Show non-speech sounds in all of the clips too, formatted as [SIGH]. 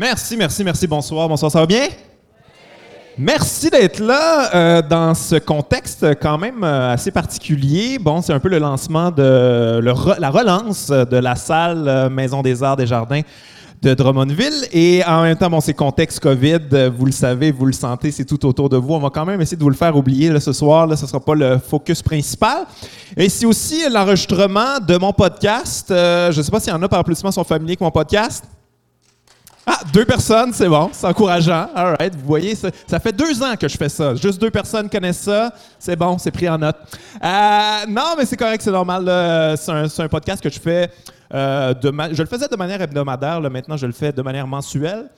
Merci, merci, merci. Bonsoir. Bonsoir, ça va bien? Merci d'être là euh, dans ce contexte quand même euh, assez particulier. Bon, c'est un peu le lancement de la relance de la salle euh, Maison des Arts des Jardins de Drummondville. Et en même temps, bon, c'est contexte COVID, vous le savez, vous le sentez, c'est tout autour de vous. On va quand même essayer de vous le faire oublier ce soir. Ce ne sera pas le focus principal. Et c'est aussi l'enregistrement de mon podcast. Je ne sais pas s'il y en a par applaudissement sont familiers avec mon podcast. Ah, deux personnes, c'est bon, c'est encourageant. All right, vous voyez, ça, fait deux ans que je fais ça. Juste deux personnes connaissent ça. C'est bon, c'est pris en note. Euh, non, mais c'est correct, c'est normal. C'est un, podcast que je fais. euh, de je le faisais de manière hebdomadaire. Maintenant, je le fais de manière mensuelle.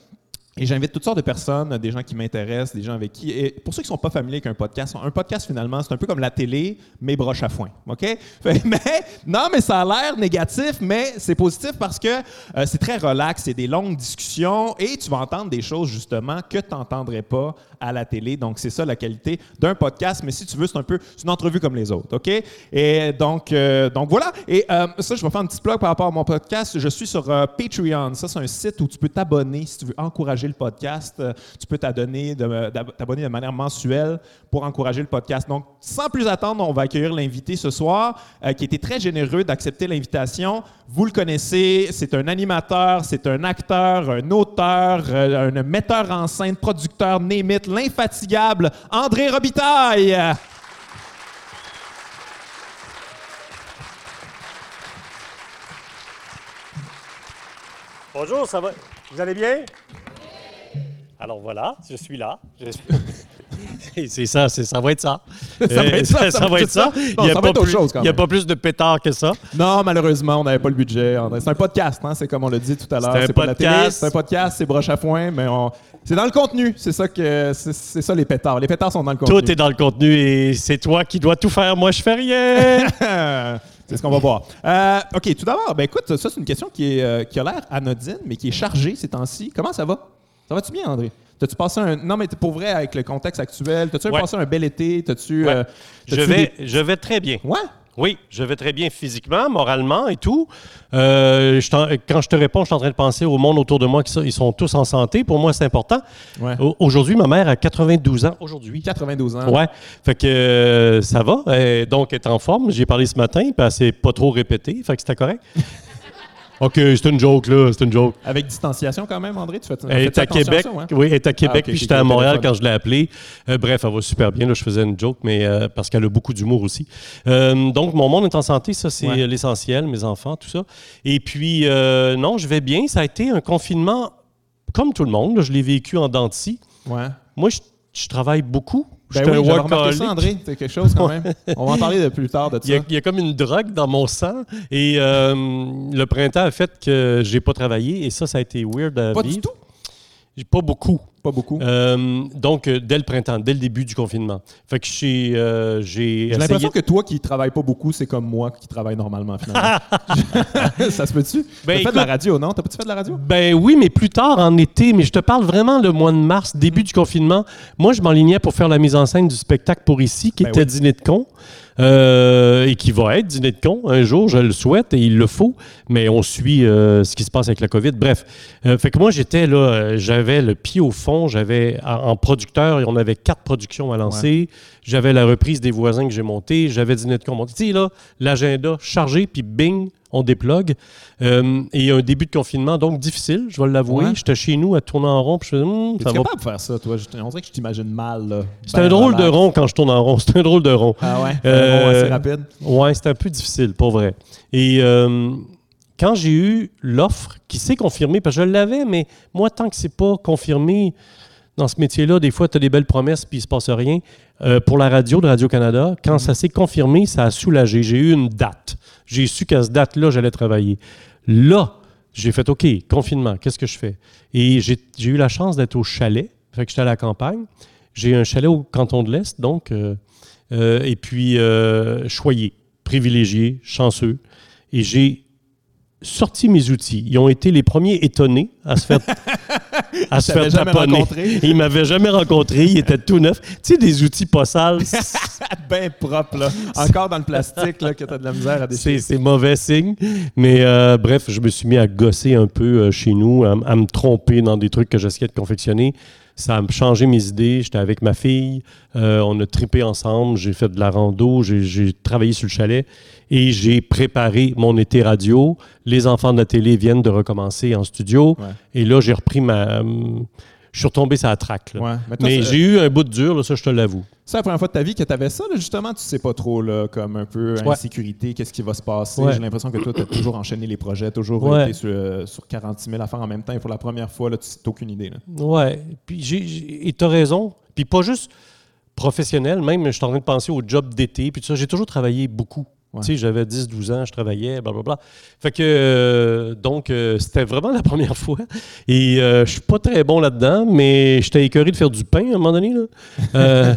Et j'invite toutes sortes de personnes, des gens qui m'intéressent, des gens avec qui. Et pour ceux qui ne sont pas familiers avec un podcast, un podcast finalement, c'est un peu comme la télé, mais broche à foin. OK? [LAUGHS] Mais non, mais ça a l'air négatif, mais c'est positif parce que euh, c'est très relax, c'est des longues discussions et tu vas entendre des choses justement que tu n'entendrais pas à la télé. Donc, c'est ça la qualité d'un podcast. Mais si tu veux, c'est un peu une entrevue comme les autres. OK? Et donc, euh, donc voilà. Et euh, ça, je vais faire un petit blog par rapport à mon podcast. Je suis sur euh, Patreon. Ça, c'est un site où tu peux t'abonner si tu veux encourager le podcast. Tu peux t'abonner de, t'abonner de manière mensuelle pour encourager le podcast. Donc, sans plus attendre, on va accueillir l'invité ce soir qui était très généreux d'accepter l'invitation. Vous le connaissez, c'est un animateur, c'est un acteur, un auteur, un metteur en scène, producteur, name it, l'infatigable André Robitaille. Bonjour, ça va? Vous allez bien? Alors voilà, je suis là. Je suis- [LAUGHS] c'est ça, c'est- ça va être ça. [LAUGHS] Ça va être ça, [LAUGHS] ça va être ça. Non, Il y a pas plus- Il n'y a pas plus de pétard que ça. Non, malheureusement, on n'avait pas le budget. André. C'est un podcast, hein, c'est comme on l'a dit tout à l'heure. C'est un C'est pas de la télé, podcast. c'est un podcast, c'est broche à foin, mais on... c'est dans le contenu. C'est ça que c'est, ça les pétards. Les pétards sont dans le contenu. Tout est dans le contenu et c'est toi qui dois tout faire. Moi, je fais rien. [LAUGHS] c'est ce qu'on va voir. Euh, OK, tout d'abord, ben écoute, ça c'est une question qui, est, euh, qui a l'air anodine, mais qui est chargée ces temps-ci. Comment ça va? Ça va-tu bien, André? T'as-tu passé un... Non, mais pour vrai, avec le contexte actuel, t'as-tu Ouais. passé un bel été? T'as-tu... Ouais. euh, je, vais, des- je vais très bien. Ouais? Oui, je vais très bien physiquement, moralement et tout. Euh, je quand je te réponds, je suis en train de penser au monde autour de moi, qui sont- ils sont tous en santé. Pour moi, c'est important. Ouais. Aujourd'hui, ma mère a 92 ans. Aujourd'hui. 92 ans. Ouais. Fait que euh, ça va. Donc, elle est en forme. J'ai parlé ce matin, puis elle s'est pas trop répétée. Fait que c'était correct. [LAUGHS] OK, c'est une joke, là. C'est une joke. Avec distanciation quand même, André? Tu fais, Elle est à Québec. ça? Oui, elle est à Québec, ok, puis j'étais à Montréal téléphone. quand je l'ai appelée. Euh, bref, elle va super bien. Là, je faisais une joke, mais euh, parce qu'elle a beaucoup d'humour aussi. Euh, donc, mon monde est en santé, ça, c'est Ouais. l'essentiel, mes enfants, tout ça. Et puis, euh, non, je vais bien. Ça a été un confinement comme tout le monde. là. je l'ai vécu en dents de scie. Ouais. Moi, je, je travaille beaucoup. Ben oui, j'avais remarqué ça, André. C'est quelque chose quand même. [LAUGHS] On va en parler de plus tard de Il y, a, ça. il y a comme une drogue dans mon sang. Et euh, le printemps a fait que j'ai pas travaillé. Et ça, ça a été weird à Pas vivre. du tout? J'ai Pas beaucoup. Pas beaucoup. Euh, donc, euh, dès le printemps, dès le début du confinement. Fait que j'ai euh, j'ai l'impression que toi qui travailles pas beaucoup, c'est comme moi qui travaille normalement finalement. [LAUGHS] ça se peut-tu? Ben, T'as fait de la radio, non? T'as pas fait de la radio? Ben oui, mais plus tard en été. Mais je te parle vraiment le mois de mars, début du confinement. Moi, je m'enlignais pour faire la mise en scène du spectacle pour ici, qui Ben était oui. Dîner de con. Euh, et qui va être Dîner de con un jour, je le souhaite et il le faut, mais on suit euh, ce qui se passe avec la COVID. Bref, Euh, fait que moi j'étais là, j'avais le pied au fond, j'avais en en producteur, et on avait quatre productions à lancer, j'avais la reprise des voisins que j'ai montée, j'avais Dîner de con monté. Tu sais là, l'agenda chargé, puis bing, on déplogue. Euh, et un début de confinement, donc difficile, je vais l'avouer. Ouais. J'étais chez nous à tourner en rond, puis je faisais, T'es ça va. capable de faire ça, toi? Je- On dirait que je t'imagine mal. C'est Ben un drôle de rond quand je tourne en rond. [LAUGHS] C'est un drôle de rond. Ah ouais? Euh, Un rond assez rapide? Ouais, c'était un peu difficile, pour vrai. Et euh, quand j'ai eu l'offre qui s'est confirmée, parce que je l'avais, mais moi, tant que c'est pas confirmé dans ce métier-là, des fois, tu as des belles promesses puis il se passe rien. Euh, pour la radio de Radio-Canada, quand ça s'est confirmé, ça a soulagé. J'ai eu une date. J'ai su qu'à cette date-là, j'allais travailler. Là, j'ai fait OK, confinement, qu'est-ce que je fais? Et j'ai eu la chance d'être au chalet. Fait que j'étais à la campagne. J'ai un chalet au canton de l'Est, donc. euh, euh, et puis, euh, choyé, privilégié, chanceux. Et j'ai sorti mes outils. Ils ont été les premiers étonnés à se faire, [LAUGHS] à se faire taponner. rencontré. [LAUGHS] Ils m'avaient jamais rencontré. Ils étaient tout neufs. Tu sais, des outils pas sales, [LAUGHS] ben propre, là. Encore dans le plastique, là, que t'as de la misère à déchirer. c'est mauvais signe. Mais euh, bref, je me suis mis à gosser un peu euh, chez nous, à me tromper dans des trucs que j'essayais de confectionner. Ça a changé mes idées. J'étais avec ma fille. euh, on a tripé ensemble. J'ai fait de la rando. J'ai- travaillé sur le chalet. Et j'ai préparé mon été radio. Les enfants de la télé viennent de recommencer en studio. Ouais. Et là, j'ai repris ma... je suis retombé sur la traque. là. Ouais. Mais, j'ai eu un bout de dur, là, ça, je te l'avoue. c'est la première fois de ta vie que tu avais ça, là, justement. Tu sais pas trop, là, comme un peu Ouais. insécurité, qu'est-ce qui va se passer. Ouais. J'ai l'impression que toi, tu as toujours enchaîné les projets, toujours été sur, euh, sur 46 000 affaires en même temps. Et pour la première fois, là, tu n'as aucune idée. Ouais. Puis et t'as raison. Puis pas juste professionnel, même, je suis en train de penser au job d'été. Puis tout ça, j'ai toujours travaillé beaucoup. Ouais. Tu sais, j'avais 10-12 ans, je travaillais, blablabla. Fait que, euh, donc, euh, c'était vraiment [LAUGHS] la première fois. Et euh, je suis pas très bon là-dedans, mais j'étais écœuré de faire du pain à un moment donné. Là. [LAUGHS]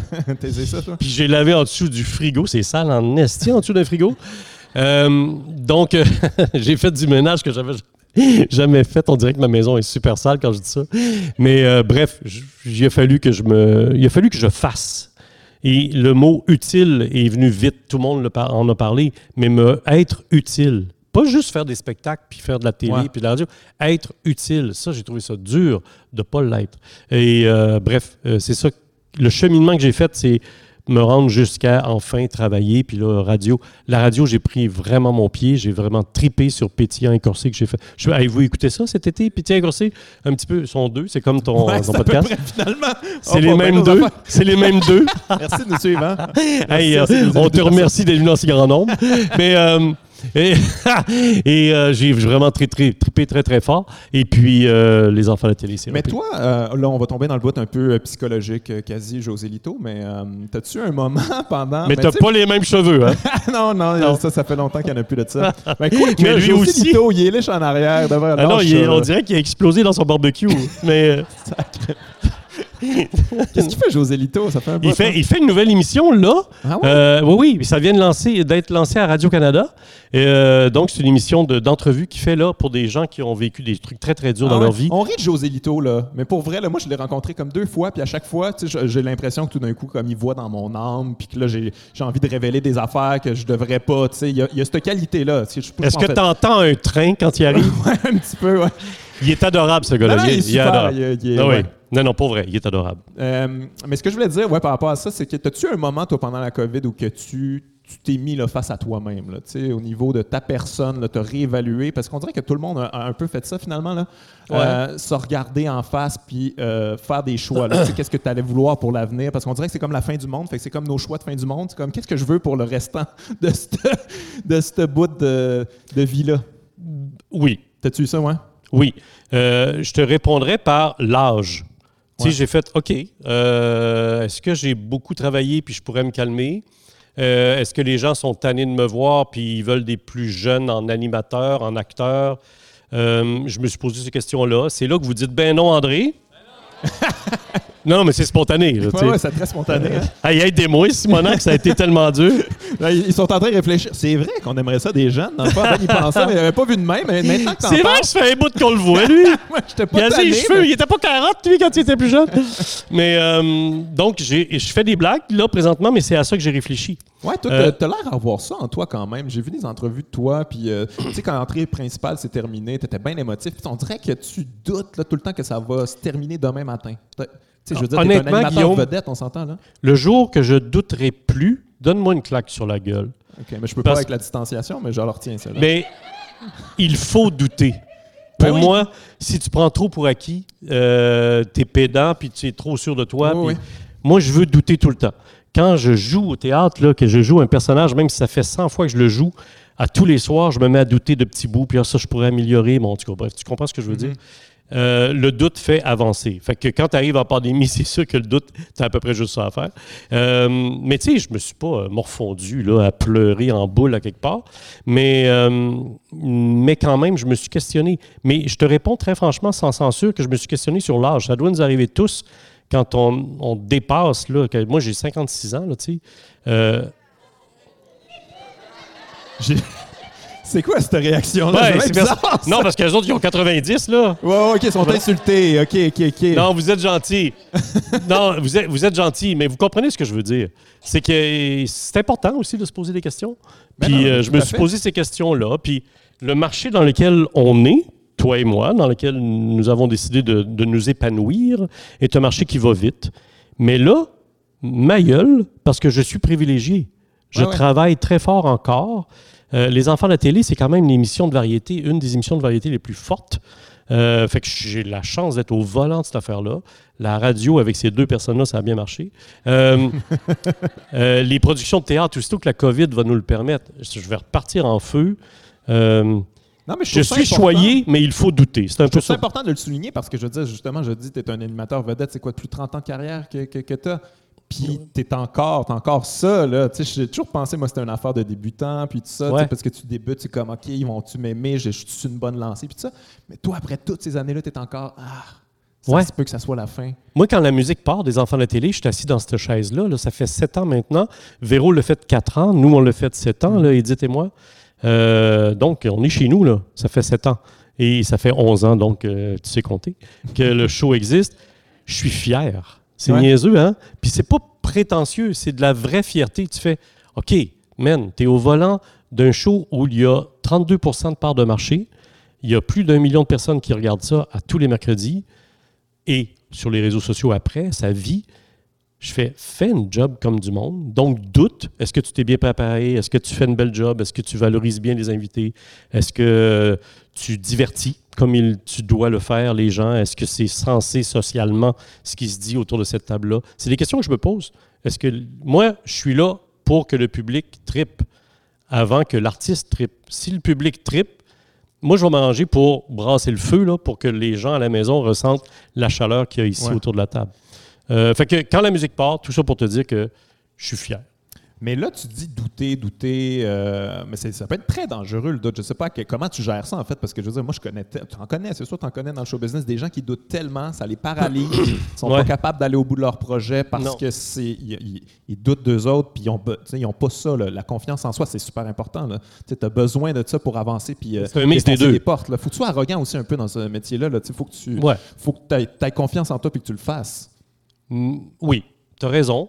Ça, toi? puis j'ai lavé en dessous du frigo. C'est sale en esti en dessous d'un frigo. Donc, [LAUGHS] j'ai fait du ménage que j'avais jamais fait. On dirait que ma maison est super sale quand je dis ça. Mais bref, il a fallu que je me, il a fallu que je fasse. Et le mot utile est venu vite. Tout le monde en a parlé. Mais me être utile. Pas juste faire des spectacles puis faire de la télé Ouais. puis de la radio. Être utile. Ça, j'ai trouvé ça dur de pas l'être. Et euh, bref, euh, c'est ça. Le cheminement que j'ai fait, c'est me rendre jusqu'à enfin travailler. Puis là, radio. La radio, j'ai pris vraiment mon pied. J'ai vraiment tripé sur Pétillant et Corsé que j'ai fait. Je, Avez-vous écouté ça cet été? Pétillant et Corsé? Un petit peu. Sont deux. C'est comme ton, Ouais, ton c'est podcast. près, finalement. C'est les mêmes deux. C'est les mêmes deux. Merci de nous suivre. hein. Hey, euh, on te remercie d'être venu en si grand nombre. Mais euh, et, [LAUGHS] et, euh, j'ai vraiment tri- tri- trippé très très fort. Et puis euh, les enfants de la télé, c'est Mais rapide. toi, euh, là, on va tomber dans le bout un peu psychologique, quasi José Lito, mais t'as-tu un moment [LAUGHS] pendant. Mais t'as pas les mêmes cheveux, hein? [LAUGHS] non, non, Non. ça, ça fait longtemps qu'il n'y en a plus de ça. Mais, quoi Mais lui José aussi. Lito, il est lèche en arrière devant Ah non, il est- on dirait qu'il a explosé dans son barbecue. mais euh, [LAUGHS] Qu'est-ce qu'il fait, José Lito? Ça fait un bout, il, fait, il fait une nouvelle émission là. Ah ouais? Euh, oui, oui, ça vient de lancer, d'être lancé à Radio-Canada. Euh, donc, c'est une émission de- d'entrevue qu'il fait là pour des gens qui ont vécu des trucs très, très durs Ah dans ouais? leur vie. On rit de José Lito, là. Mais pour vrai, là, moi, je l'ai rencontré comme deux fois, puis à chaque fois, j'ai- l'impression que tout d'un coup, comme il voit dans mon âme, puis que là, j'ai envie de révéler des affaires que je devrais pas, tu sais. Il y, a- il y a cette qualité-là. Est-ce que tu entends un train quand il [LAUGHS] arrive? Ouais, un petit peu, ouais. il est adorable, ce gars-là. Il est super, adorable. il est- il est- Ah ouais. Non, non, pas vrai. Il est adorable. Euh, mais ce que je voulais dire ouais, par rapport à ça, c'est que as-tu un moment, toi, pendant la COVID, où que tu tu t'es mis là, face à toi-même, au niveau de ta personne, tu as réévalué, parce qu'on dirait que tout le monde a, a un peu fait ça finalement, là, Ouais. Euh, se regarder en face puis euh, faire des choix. Qu'est-ce que tu allais vouloir pour l'avenir? Parce qu'on dirait que c'est comme la fin du monde, fait que c'est comme nos choix de fin du monde. C'est comme qu'est-ce que je veux pour le restant [LAUGHS] de ce de cette bout de, de vie-là? Oui. T'as-tu eu ça, ouais? Oui. Euh, je te répondrai par l'âge. Ouais. j'ai fait, OK, euh, est-ce que j'ai beaucoup travaillé puis je pourrais me calmer? Euh, est-ce que les gens sont tannés de me voir puis ils veulent des plus jeunes en animateur, en acteur? Euh, je me suis posé ces questions-là. C'est là que vous dites, ben non, André. non, [LAUGHS] [LAUGHS] mais c'est spontané. Là. Ouais, ouais, c'est très spontané. hein. [LAUGHS] Hey, aide-moi, Simonac, ça a été tellement dur. [LAUGHS] Ils sont en train de réfléchir. C'est vrai qu'on aimerait ça des jeunes. Dans le fond, avant, ils pensaient, mais ils n'avaient pas vu de même. Mais maintenant que C'est vrai ça fait un bout qu'on le voit, lui. [LAUGHS] moi, j'étais Il a tanné, cheveux, mais- il était pas 40, lui, quand il était plus jeune. mais euh, donc, je fais des blagues, là, présentement, mais c'est à ça que j'ai réfléchi. Ouais, toi, Euh, t'as- l'air d'avoir ça en toi quand même. J'ai vu des entrevues de toi, puis euh, tu sais, quand l'entrée principale s'est terminée, t'étais bien émotif. Puis on dirait que tu doutes là, tout le temps que ça va se terminer demain matin. T'as- Tu sais, je veux dire, t'es un Honnêtement, Guillaume- vedette, on s'entend là? Le jour que je douterai plus, donne-moi une claque sur la gueule. OK, mais je peux Parce- pas avec la distanciation, mais je leur retiens ça. Mais il faut douter. Pour oui. moi, si tu prends trop pour acquis, euh, t'es pédant, puis tu es trop sûr de toi. Oui, puis oui. Moi, je veux douter tout le temps. Quand je joue au théâtre, là, que je joue un personnage, même si ça fait 100 fois que je le joue, à tous les soirs, je me mets à douter de petits bouts, puis ah, ça, je pourrais améliorer. Bon, cas, bref, tu comprends ce que je veux Mhm. dire? Euh, le doute fait avancer. Fait que quand tu arrives en pandémie, [LAUGHS] c'est sûr que le doute, tu à peu près juste ça à faire. Euh, mais tu sais, je me suis pas euh, morfondu là, à pleurer en boule à quelque part. Mais, quand même, je me suis questionné. Mais je te réponds très franchement, sans censure, que je me suis questionné sur l'âge. Ça doit nous arriver tous quand on, on dépasse. Là, moi, j'ai 56 ans, C'est quoi cette réaction-là? Ouais, C'est parce- ça. Non, parce que les autres, ils ont 90, là. Ouais, ouais, OK, ils sont insultés. OK, OK, OK. Non, vous êtes gentil. [LAUGHS] non, vous êtes, vous êtes gentil, mais vous comprenez ce que je veux dire. C'est que c'est important aussi de se poser des questions. Ben Puis non, euh, je me suis fait. posé ces questions-là. Puis le marché dans lequel on est, toi et moi, dans lequel nous avons décidé de, de nous épanouir, est un marché qui va vite. Mais là, ma gueule, parce que je suis privilégié. Je Ouais, ouais. travaille très fort encore. Euh, les enfants de la télé, c'est quand même l'émission de variété, une des émissions de variété les plus fortes. Euh, fait que j'ai la chance d'être au volant de cette affaire-là. La radio, avec ces deux personnes-là, ça a bien marché. Euh, [LAUGHS] euh, les productions de théâtre, aussitôt que la COVID va nous le permettre, je vais repartir en feu. Non, mais je suis important. choyé, mais il faut douter. C'est un Je peu trouve ça ça. important de le souligner parce que je dire, justement, je dis, tu es un animateur vedette, c'est quoi, plus de 30 ans de carrière que, que, tu as? Puis tu es encore, t'as encore ça, là. Tu sais, j'ai toujours pensé, moi, c'était une affaire de débutant, puis tout ça, Ouais. parce que tu débutes, c'est comme, OK, ils vont-tu m'aimer, je je suis une bonne lancée, puis tout ça. Mais toi, après toutes ces années-là, tu es encore, ah, ça Ouais. se peut que ça soit la fin. Moi, quand la musique part des enfants de la télé, je suis assis dans cette chaise-là. là, ça fait sept ans maintenant. Véro le fait quatre ans. Nous, on le fait sept ans, là, Edith et moi. Euh, donc, on est chez nous, là. Ça fait sept ans. Et ça fait 11 ans, donc, euh, tu sais compter, que le show existe. Je suis fier. C'est Ouais. niaiseux, hein? Puis c'est pas prétentieux, c'est de la vraie fierté. Tu fais, OK, man, t'es au volant d'un show où il y a 32% de part de marché. Il y a plus d'un million de personnes qui regardent ça à tous les mercredis. Et sur les réseaux sociaux après, ça vit. Je fais, fais une job comme du monde. Donc, doute. Est-ce que tu t'es bien préparé? Est-ce que tu fais une belle job? Est-ce que tu valorises bien les invités? Est-ce que tu divertis? Comme il, tu dois le faire les gens? Est-ce que c'est censé socialement ce qui se dit autour de cette table-là? C'est des questions que je me pose. Est-ce que moi, je suis là pour que le public trippe avant que l'artiste trippe? Si le public trippe, moi, je vais m'arranger pour brasser le feu, là, pour que les gens à la maison ressentent la chaleur qu'il y a ici Ouais. autour de la table. Euh, fait que quand la musique part, tout ça pour te dire que je suis fier. Mais là, tu dis douter, douter, euh, mais ça peut être très dangereux le doute. Je sais pas que- comment tu gères ça en fait, parce que je veux dire, moi je connais, tu en connais, c'est sûr, tu en connais dans le show business des gens qui doutent tellement, ça les paralyse, [COUGHS] ils sont Ouais. pas capables d'aller au bout de leur projet parce Non. que c'est, ils, ils- ils doutent d'eux autres, puis ils ont, be- tu sais, ils ont pas ça. là. La confiance en soi, c'est super important. Tu as besoin de ça pour avancer, puis euh, C'est un mix des deux. les portes. Il faut que tu sois arrogant aussi un peu dans ce métier-là. Il faut que tu, Ouais. faut que tu aies confiance en toi et que tu le fasses. Mm, Oui, tu as raison.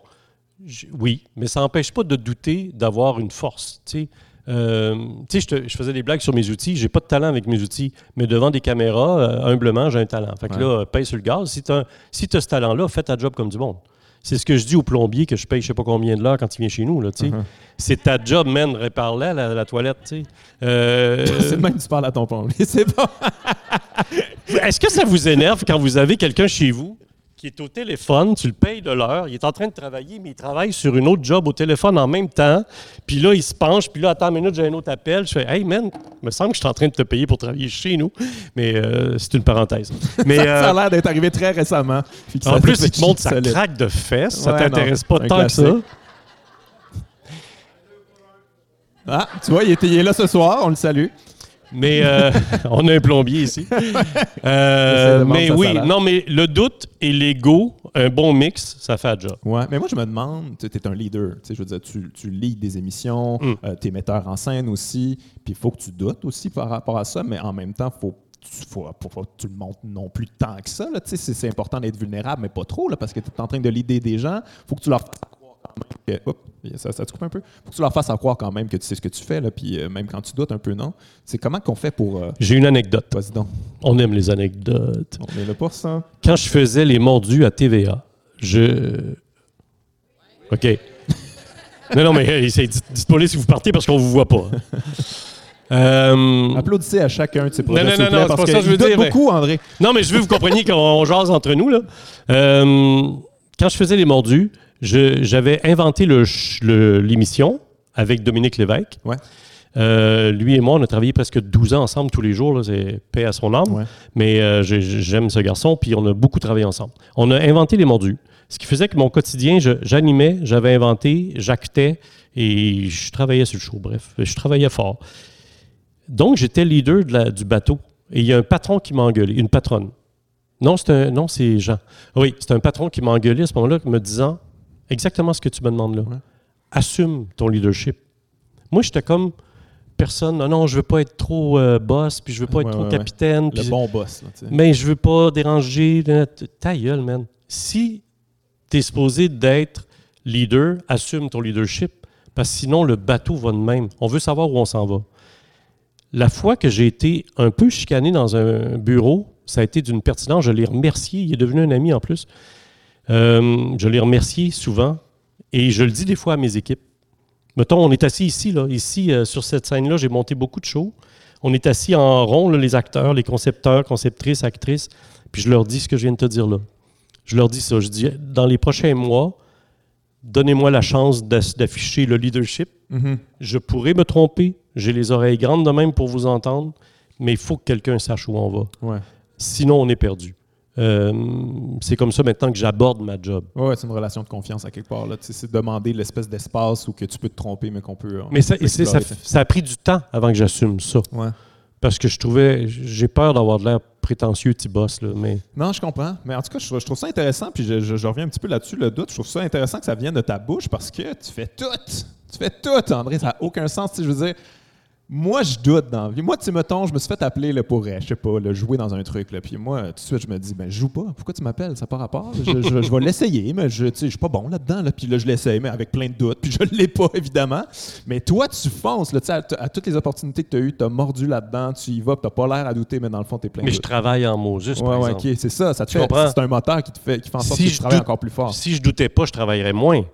Oui, mais ça n'empêche pas de douter d'avoir une force. Tu sais, Euh, sais, je, te- je faisais des blagues sur mes outils. J'ai pas de talent avec mes outils, mais devant des caméras, euh, humblement, j'ai un talent. Fait que Ouais. là, paye sur le gaz. Si tu as, si t'as ce talent-là, fais ta job comme du monde. C'est ce que je dis au plombier que je paye je sais pas combien de l'heure quand il vient chez nous. Là. Mhm. C'est ta job, man, répare-la, la, la toilette. Euh, c'est même que tu parles à ton plombier. C'est pas. [LAUGHS] Est-ce que ça vous énerve quand vous avez quelqu'un chez vous qui est au téléphone, tu le payes de l'heure, il est en train de travailler, mais il travaille sur une autre job au téléphone en même temps, puis là, il se penche, puis là, attends une minute, j'ai un autre appel. Je fais Hey, man, il me semble que je suis en train de te payer pour travailler chez nous. Mais euh, c'est une parenthèse. [LAUGHS] Mais, ça, euh, ça a l'air d'être arrivé très récemment. En plus, il te montre sa solide. craque de fesses, ça Ouais, t'intéresse pas tant que ça. Ah, tu vois, il est là ce soir, on le salue. Mais euh, [LAUGHS] on a un plombier ici. [LAUGHS] Euh, mais oui, non, mais le doute et l'ego, un bon mix, ça fait job. Ouais, mais moi, je me demande, tu es un leader. Tu sais, je veux dire, tu, tu leads des émissions, Mm. tu es metteur en scène aussi, puis il faut que tu doutes aussi par rapport à ça, mais en même temps, faut faut, faut- faut que tu le montres non plus tant que ça. là. Tu sais, C'est important d'être vulnérable, mais pas trop, là, parce que tu es en train de leader des gens. faut que tu leur même que... Ça, ça te coupe un peu. faut que tu leur fasses croire quand même que tu sais ce que tu fais, là, puis euh, même quand tu doutes un peu, non? C'est comment qu'on fait pour... euh, J'ai une anecdote. Vas-y donc. On aime les anecdotes. On est là pour ça. Quand je faisais les mordus à TVA, je. OK. non, non, mais euh, c'est- dites- dites-moi si vous partez parce qu'on vous voit pas. Euh, Applaudissez à chacun de ces projets, non, non, plaît, non, parce c'est pas ça que je veux dire, beaucoup, André. Non, mais je veux que vous compreniez qu'on on jase entre nous. Là. Euh, quand je faisais les mordus, j'avais inventé le ch- le- l'émission avec Dominique Lévesque. Ouais. Euh, lui et moi, on a travaillé presque 12 ans ensemble tous les jours. C'est paix à son âme. Ouais. Mais euh, j'ai- j'aime ce garçon, puis on a beaucoup travaillé ensemble. On a inventé les mordus. Ce qui faisait que mon quotidien, j'animais, j'avais inventé, j'actais et je travaillais sur le show. Bref, je travaillais fort. Donc, j'étais leader de la- du bateau. Et il y a un patron qui m'a engueulé, une patronne. Non, c'est un, non, c'est Jean. Oui, c'est un patron qui m'a engueulé à ce moment-là, me disant exactement ce que tu me demandes là. Ouais. Assume ton leadership. Moi, j'étais comme personne. Non, non, je veux pas être trop euh, boss, puis je veux pas être Ouais, trop capitaine. Le bon boss. Là, mais je veux pas déranger. Ta gueule, man. Si tu es supposé d'être leader, assume ton leadership, parce que sinon, le bateau va de même. On veut savoir où on s'en va. La fois que j'ai été un peu chicané dans un bureau, ça a été d'une pertinence. Je l'ai remercié. Il est devenu un ami en plus. Euh, je l'ai remercié souvent. Et je le dis des fois à mes équipes. Mettons, on est assis ici, là. Ici, euh, sur cette scène-là, j'ai monté beaucoup de shows. On est assis en rond, là, les acteurs, les concepteurs, conceptrices, actrices. Puis je leur dis ce que je viens de te dire là. Je leur dis ça. Je dis, dans les prochains mois, donnez-moi la chance d'afficher le leadership. Mhm. Je pourrais me tromper. J'ai les oreilles grandes de même pour vous entendre. Mais il faut que quelqu'un sache où on va. Ouais. Sinon, on est perdu. Euh, c'est comme ça maintenant que j'aborde ma job. Ouais, c'est une relation de confiance à quelque part. C'est demander l'espèce d'espace où que tu peux te tromper, mais qu'on peut. Mais ça, peut ça, a pris du temps avant que j'assume ça. Ouais. Parce que je trouvais, j'ai peur d'avoir de l'air prétentieux, petit boss, là, mais Non, je comprends. Mais en tout cas, je, trouve- je trouve ça intéressant, puis je, je- je reviens un petit peu là-dessus, le doute. Je trouve ça intéressant que ça vienne de ta bouche parce que tu fais tout. Tu fais tout, André. Ça n'a aucun sens. Sais, je veux dire, moi, je doute dans la vie. Moi, tu sais, mettons, je me suis fait appeler là, pour, euh, je sais pas, là, jouer dans un truc. Là, puis moi, tout de suite, je me dis, ben, je joue pas. Pourquoi tu m'appelles? Ça n'a pas rapport. Je, je- je vais l'essayer, mais je, je suis pas bon là-dedans. Là, puis là, je l'essaye, mais avec plein de doutes. Puis je ne l'ai pas, [LAUGHS] évidemment. Mais toi, tu fonces. Là, à, à toutes les opportunités que tu as eues, tu as mordu là-dedans. Tu y vas, tu n'as pas l'air à douter, mais dans le fond, tu es plein mais de je travaille en mots, juste Ouais, par ouais, exemple. ok, c'est ça. ça te Tu fait- comprends? C'est un moteur qui te fait, qui fait en sorte Si que je tu travailles doute- encore plus fort. Si je doutais pas, je travaillerais moins. Tu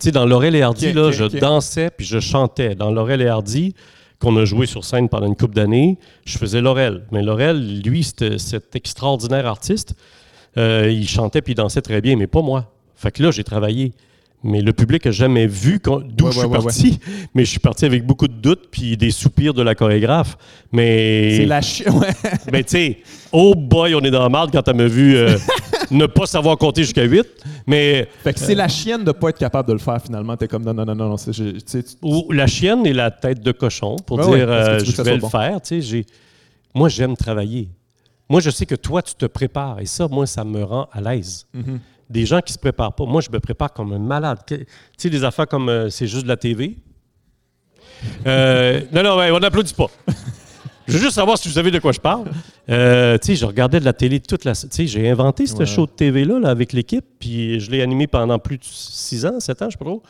sais, dans Laurel et Hardy, là, je dansais puis je chantais. Dans Laurel et Hardy, qu'on a joué sur scène pendant une couple d'années, je faisais Laurel. Mais Laurel, lui, c'était cet extraordinaire artiste. Euh, il chantait puis il dansait très bien, mais pas moi. Fait que là, j'ai travaillé. Mais le public n'a jamais vu d'où Ouais, je suis ouais, ouais, parti. [LAUGHS] Mais je suis parti avec beaucoup de doutes puis des soupirs de la chorégraphe. Mais. C'est la chi- [LAUGHS] ouais. Ben, tu sais, oh boy, on est dans la marde quand elle m'a vu euh, [LAUGHS] ne pas savoir compter jusqu'à 8. Mais Fait que c'est la chienne de pas être capable de le faire finalement. T'es comme non, non, non, non, c'est- tu ou la chienne et la tête de cochon pour dire que euh, tu veux que je vais le bon. faire. J'ai- moi, j'aime travailler. Moi, je sais que toi, tu te prépares. Et ça, moi, ça me rend à l'aise. Mhm. Des gens qui se préparent pas. Moi, je me prépare comme un malade. Tu sais, des affaires comme euh, c'est juste de la TV. Euh, non, non, ouais, on n'applaudit pas. Je veux juste savoir si vous savez de quoi je parle. Euh, tu sais, je regardais de la télé toute la... Tu sais, j'ai inventé ce Ouais. show de TV-là là, avec l'équipe, puis je l'ai animé pendant plus de 6 ans, 7 ans, je sais pas trop.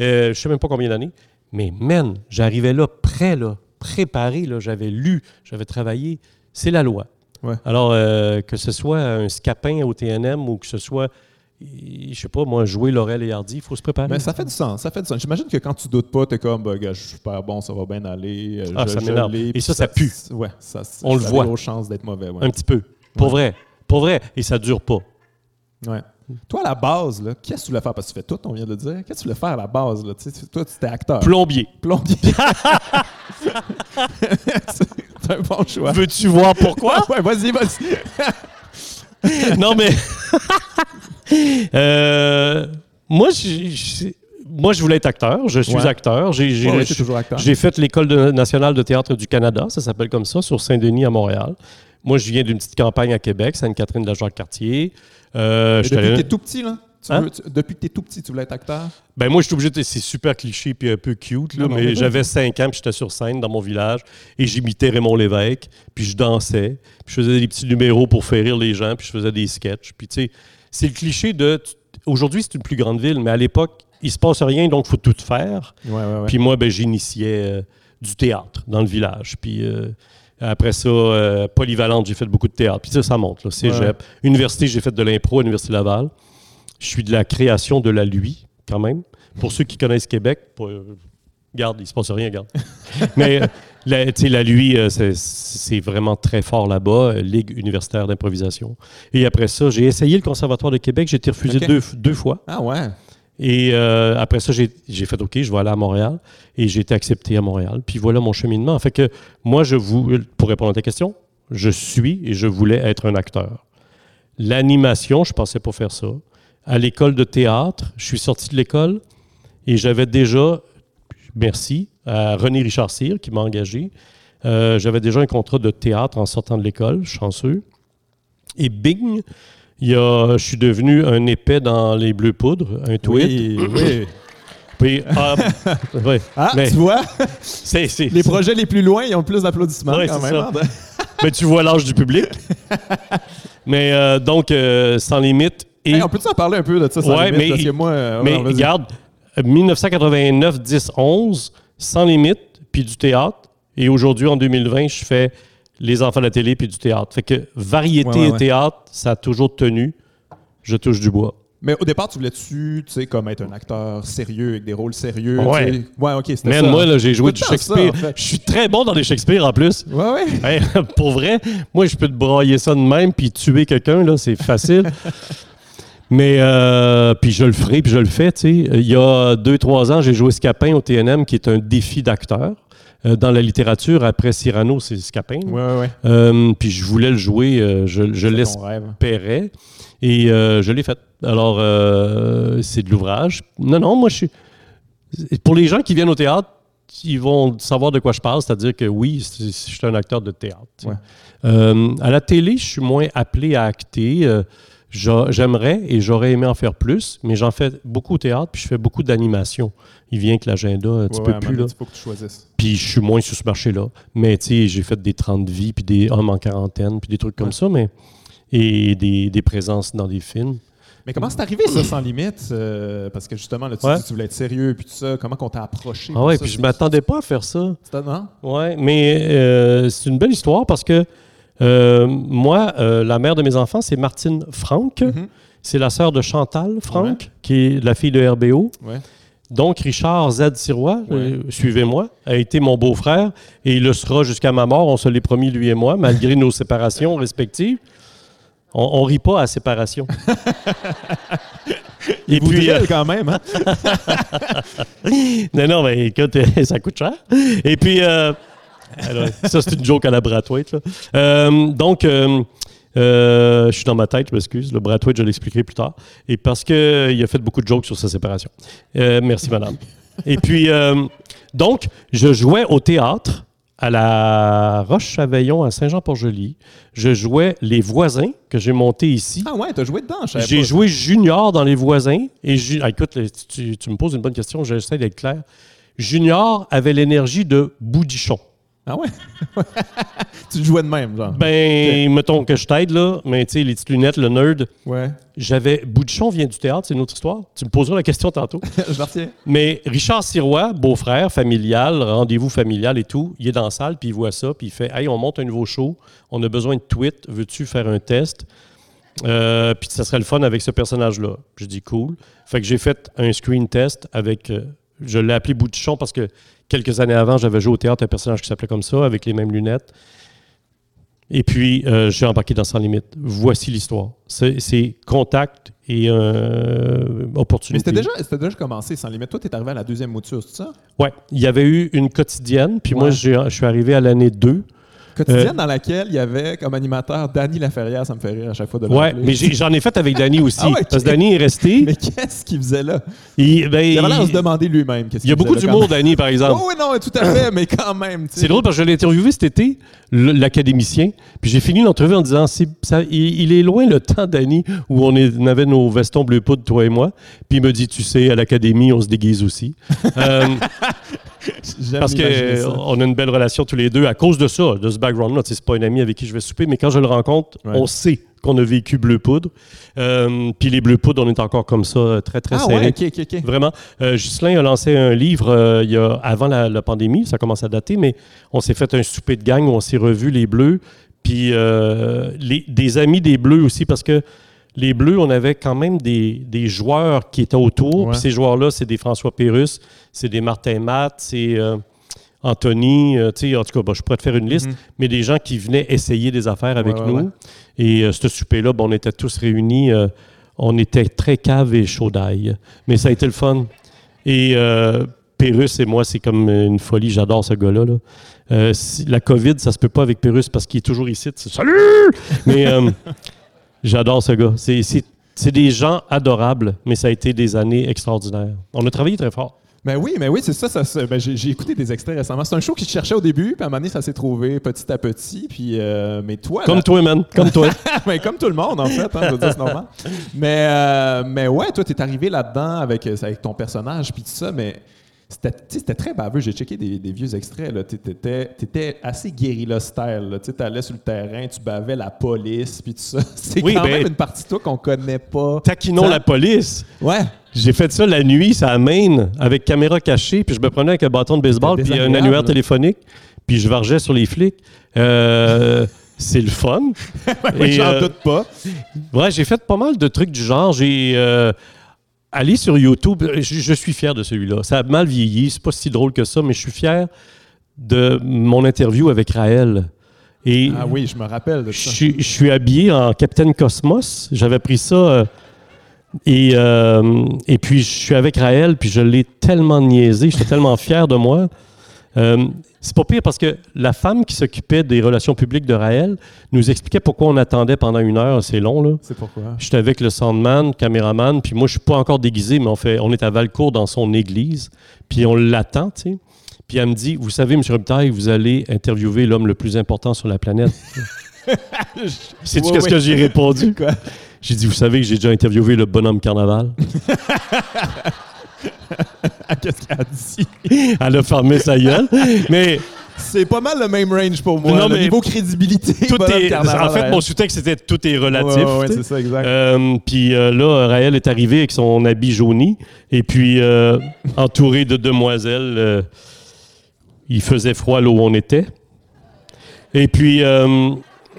Euh, je sais même pas combien d'années. Mais man, j'arrivais là, prêt, là, préparé, là, j'avais lu, j'avais travaillé. C'est la loi. Ouais. Alors, euh, que ce soit un scapin au TNM ou que ce soit, je sais pas, moi, jouer Laurel et Hardy, il faut se préparer. Mais ça fait du sens. Ça fait du sens. J'imagine que quand tu doutes pas, t'es comme, bah, gars, je suis super bon, ça va bien aller. euh, Ah, je- ça je m'énerve. Et ça, ça pue. Ouais, ça, On le ça a voit. grosses chances d'être mauvais. Ouais. Un petit peu. Pour Ouais. vrai. Pour vrai. Et ça dure pas. Ouais. Toi, à la base, qu'est-ce que tu voulais faire? Parce que tu fais tout, on vient de le dire. Qu'est-ce que tu voulais faire à la base? Là? Tu sais, toi, tu étais acteur. Plombier. Plombier. [LAUGHS] [LAUGHS] c'est un bon choix. Veux-tu voir pourquoi? [LAUGHS] ouais, vas-y, vas-y. non, mais. Euh, moi, je, je- moi, je voulais être acteur. Je suis Ouais. acteur. J'ai, Ouais, ouais, fait l'École nationale de théâtre du Canada, ça s'appelle comme ça, sur Saint-Denis à Montréal. Moi, je viens d'une petite campagne à Québec, Sainte-Catherine de la Jacques-Cartier. Euh, depuis que t'es tout petit, là? Tu Hein? veux- tu- depuis que t'es tout petit, tu voulais être acteur? Ben moi, je suis obligé de... C'est super cliché puis un peu cute, là, Non, non, mais mais j'avais 5 ans puis j'étais sur scène dans mon village et j'imitais Raymond Lévesque, puis je dansais, puis je faisais des petits numéros pour faire rire les gens, puis je faisais des sketchs. Puis tu sais, c'est le cliché de... Aujourd'hui, c'est une plus grande ville, mais à l'époque, il se passe rien, donc il faut tout faire. Ouais, ouais, ouais. Puis moi, ben, j'initiais euh, du théâtre dans le village. Puis euh, après ça, euh, polyvalente, j'ai fait beaucoup de théâtre. Puis ça, ça monte. Là. Cégep. Ouais. Université, j'ai fait de l'impro à l'Université Laval. Je suis de la création de la lui, quand même. Pour ceux qui connaissent Québec, euh, garde, il se passe rien, garde. [LAUGHS] Mais la, la lui, euh, c'est- vraiment très fort là-bas, euh, Ligue universitaire d'improvisation. Et après ça, j'ai essayé le Conservatoire de Québec, j'ai été refusé deux, deux fois. Ah ouais. Et euh, après ça, j'ai j'ai fait OK, je vais aller à Montréal. Et j'ai été accepté à Montréal. Puis voilà mon cheminement. Fait que moi, je vous, pour répondre à ta question, je suis et je voulais être un acteur. L'animation, je pensais pas faire ça. À l'école de théâtre, je suis sorti de l'école et j'avais déjà, merci à René Richard Cyr qui m'a engagé, euh, j'avais déjà un contrat de théâtre en sortant de l'école, chanceux. Et bing, il y a, je suis devenu un épais dans les bleus poudres, un tweet. Oui, oui. [COUGHS] Puis, ah, [LAUGHS] ouais, Ah, mais tu vois, les projets les plus loin, ils ont plus d'applaudissements Ouais, quand même. ça. hein. [LAUGHS] mais tu vois l'âge du public. [LAUGHS] mais euh, donc, euh, sans limite. Et, Hey, on peut-tu en parler un peu de ça, sans Ouais, limite, mais- parce que moi, euh, mais regarde, euh, 1989, 10, 11, sans limite, puis du théâtre. Et aujourd'hui, en 2020, je fais les enfants de la télé puis du théâtre. Fait que variété Ouais, ouais, et théâtre, ça a toujours tenu. Je touche du bois. Mais au départ, tu voulais-tu, tu sais, comme être un acteur sérieux, avec des rôles sérieux? Ouais. tu sais? Ouais, OK, c'était ça. moi, là, j'ai joué du ça, Shakespeare. en fait. Je suis très bon dans les Shakespeare en plus. Ouais, ouais. Hey, [LAUGHS] pour vrai, moi, je peux te broyer ça de même puis tuer quelqu'un, là, c'est facile. [LAUGHS] Mais, euh, puis je le ferai, puis je le fais. Il y a deux, trois ans, j'ai joué Scapin au TNM, qui est un défi d'acteur. Euh, dans la littérature, après Cyrano, c'est Scapin. Ouais. Euh, puis je voulais le jouer, euh, je, je paierait. Et je l'ai fait. Alors, c'est de l'ouvrage. Non, non, moi, je suis. Pour les gens qui viennent au théâtre, ils vont savoir de quoi je parle, c'est-à-dire que oui, je suis un acteur de théâtre. Ouais. À la télé, je suis moins appelé à acter. J'a- J'aimerais et j'aurais aimé en faire plus, mais j'en fais beaucoup au théâtre, puis je fais beaucoup d'animation. Il vient que l'agenda un petit Ouais, peu ouais, plus. Là. Faut que tu choisisses. Puis je suis moins sur ce marché-là. Mais tu sais, j'ai fait des 30 vies, puis des hommes en quarantaine, puis des trucs comme Ouais. ça, mais. Et des, des présences dans des films. Mais comment c'est arrivé, ça, sans limite? euh, parce que justement, là, tu, Ouais. dis que tu voulais être sérieux, puis tout ça. Comment qu'on t'a approché? Ah ouais, ça? puis je m'attendais pas à faire ça. c'est- Non? Ouais, mais euh, c'est une belle histoire parce que euh, moi, euh, la mère de mes enfants, c'est Martine Franck. Mhm. C'est la sœur de Chantal Franck, Ouais. qui est la fille de RBO. Ouais. Donc, Richard Z. Sirois, Ouais. euh, suivez-moi, a été mon beau-frère et il le sera jusqu'à ma mort. On se l'est promis, lui et moi, malgré nos [LAUGHS] séparations respectives. On, on rit pas à séparation. [LAUGHS] et Vous puis, quand même, hein? [LAUGHS] non, non, mais écoute, ça coûte cher. Et puis, alors, ça, c'est une joke à la Brathwaite. là. Euh, donc, euh, euh, je suis dans ma tête, je m'excuse. Le Brathwaite, je l'expliquerai plus tard. Et parce qu'il a fait beaucoup de jokes sur sa séparation. Merci, madame. Et puis, donc, je jouais au théâtre à la Roche-Chavaillon à Saint-Jean-Port-Joli. Je jouais Les Voisins, que j'ai monté ici. Ah ouais, t'as joué dedans, J'ai joué junior dans Les Voisins. Et ju- ah, écoute, tu, tu me poses une bonne question, j'essaie d'être clair. Junior avait l'énergie de Boudichon. Ah ouais? [LAUGHS] tu jouais de même, genre. Ben, mettons que je t'aide, là, mais tu sais, les petites lunettes, le nerd, Ouais. j'avais. Boudichon vient du théâtre, c'est une autre histoire. Tu me poseras la question tantôt. [LAUGHS] je la retiens. Mais Richard Sirois, beau-frère, familial, rendez-vous familial et tout, il est dans la salle, puis il voit ça, puis il fait Hey, on monte un nouveau show, on a besoin de tweets, veux-tu faire un test? Euh, Puis ça serait le fun avec ce personnage-là. Je dis Cool. Fait que j'ai fait un screen test avec. euh, je l'ai appelé Boudichon parce que quelques années avant, j'avais joué au théâtre un personnage qui s'appelait comme ça, avec les mêmes lunettes. Et puis, euh, j'ai embarqué dans Sans Limite. Voici l'histoire. C'est contact et euh, Mais opportunité. c'était déjà, déjà commencé, sans limite. Toi, t'es arrivé à la deuxième mouture, c'est ça? Ouais, il y avait eu une quotidienne, puis moi, Ouais. je suis arrivé à l'année 2. Quotidienne Euh, dans laquelle il y avait comme animateur Danny Laferrière, ça me fait rire à chaque fois de le Ouais, mais j'en ai, fait avec Danny aussi. Ah ouais. Parce que Danny est resté. [LAUGHS] Mais qu'est-ce qu'il faisait là? Il, ben, Il avait l'air de se demander lui-même. il y a beaucoup d'humour. Danny, par exemple. Oh oui, non, tout à fait, mais quand même. C'est drôle parce que je l'ai interviewé cet été, l'académicien, puis j'ai fini l'entrevue en disant ça, il, il est loin le temps, Danny, où on, est- on avait nos vestons bleu poudre, toi et moi. Puis il me dit tu sais, à l'académie, on se déguise aussi. [LAUGHS] Euh, [LAUGHS] Parce qu'on a une belle relation tous les deux à cause de ça, de ce background-là. C'est pas un ami avec qui je vais souper, mais quand je le rencontre, Ouais. on sait qu'on a vécu bleu poudre. Euh, Puis les bleus poudres, on est encore comme ça, euh, très, très Ah serrés. ouais, ok, ok, ok. Vraiment. Euh, Ghislain a lancé un livre euh, il y a, avant la, la pandémie, ça commence à dater, mais on s'est fait un souper de gang où on s'est revu les bleus, puis les- des amis des bleus aussi, parce que les bleus, on avait quand même des, des joueurs qui étaient autour. Ouais. Puis ces joueurs-là, c'est des François Pérus, c'est des Martin Matt, c'est euh, Anthony, euh, tu sais, en tout cas, bah, je pourrais te faire une liste, Mhm. mais des gens qui venaient essayer des affaires avec Ouais, nous. ouais. Et euh, ce souper-là, ben, on était tous réunis. euh, on était très cave et chaud d'ail. Mais ça a été le fun. Et euh, Pérus et moi, c'est comme une folie. J'adore ce gars-là. là. Euh, si- la COVID, ça se peut pas avec Pérus parce qu'il est toujours ici. Salut! Mais euh, [LAUGHS] j'adore ce gars. C'est- des gens adorables, mais ça a été des années extraordinaires. On a travaillé très fort. Mais oui, mais oui, c'est ça. ben, j'ai, écouté des extraits récemment. C'est un show qui se cherchait au début, puis à un moment donné, ça s'est trouvé petit à petit. Puis, euh, mais toi, Comme là- toi, man. Comme toi. [LAUGHS] mais comme tout le monde, en fait, hein, je veux dire, c'est normal. Mais, euh, mais ouais, toi, t'es arrivé là-dedans avec, avec ton personnage, puis tout ça, mais c'était, tu très baveux. J'ai checké des, des vieux extraits. T'étais, t'étais assez guérilla style. Tu sais, t'allais sur le terrain, tu bavais la police, puis tout ça. [LAUGHS] C'est Oui, quand ben- même une partie de toi qu'on connaît pas. Taquinons Ça- la police. Ouais. J'ai fait ça la nuit, ça à Maine, avec caméra cachée, puis je me prenais avec un bâton de baseball, puis un annuaire téléphonique, puis je vargeais sur les flics. Euh, [LAUGHS] c'est le fun. [LAUGHS] Oui, j'en euh, doute pas. Ouais, j'ai fait pas mal de trucs du genre. J'ai euh, allé sur YouTube. Je, je suis fier de celui-là. Ça a mal vieilli. C'est pas si drôle que ça, mais je suis fier de mon interview avec Raël. Et Ah oui, je me rappelle de ça. je suis habillé en Capitaine Cosmos. J'avais pris ça. euh, et, euh, et puis, je suis avec Raël, puis je l'ai tellement niaisé. J'étais tellement fier de moi. Euh, c'est pas pire parce que la femme qui s'occupait des relations publiques de Raël nous expliquait pourquoi on attendait pendant une heure. C'est long, là. C'est pourquoi. J'étais avec le soundman, caméraman, puis moi, je suis pas encore déguisé, mais on, fait, on est à Valcourt dans son église, puis on l'attend, tu sais. Puis elle me dit, vous savez, M. Robitaille, vous allez interviewer l'homme le plus important sur la planète. [LAUGHS] Sais-tu qu'est-ce ouais. que j'ai répondu? [LAUGHS] J'ai dit, vous savez que j'ai déjà interviewé le bonhomme carnaval. [LAUGHS] [LAUGHS] Qu'est-ce qu'elle a dit? Elle a fermé sa gueule. Mais C'est pas mal le même range pour moi. Non, le mais niveau crédibilité. tout est. En fait, mon sous-texte, c'était tout est relatif. Ouais, c'est ça, exact. Euh, puis euh, là, Raël est arrivé avec son habit jauni et puis euh, entouré de demoiselles. il faisait froid là où on était. Et puis,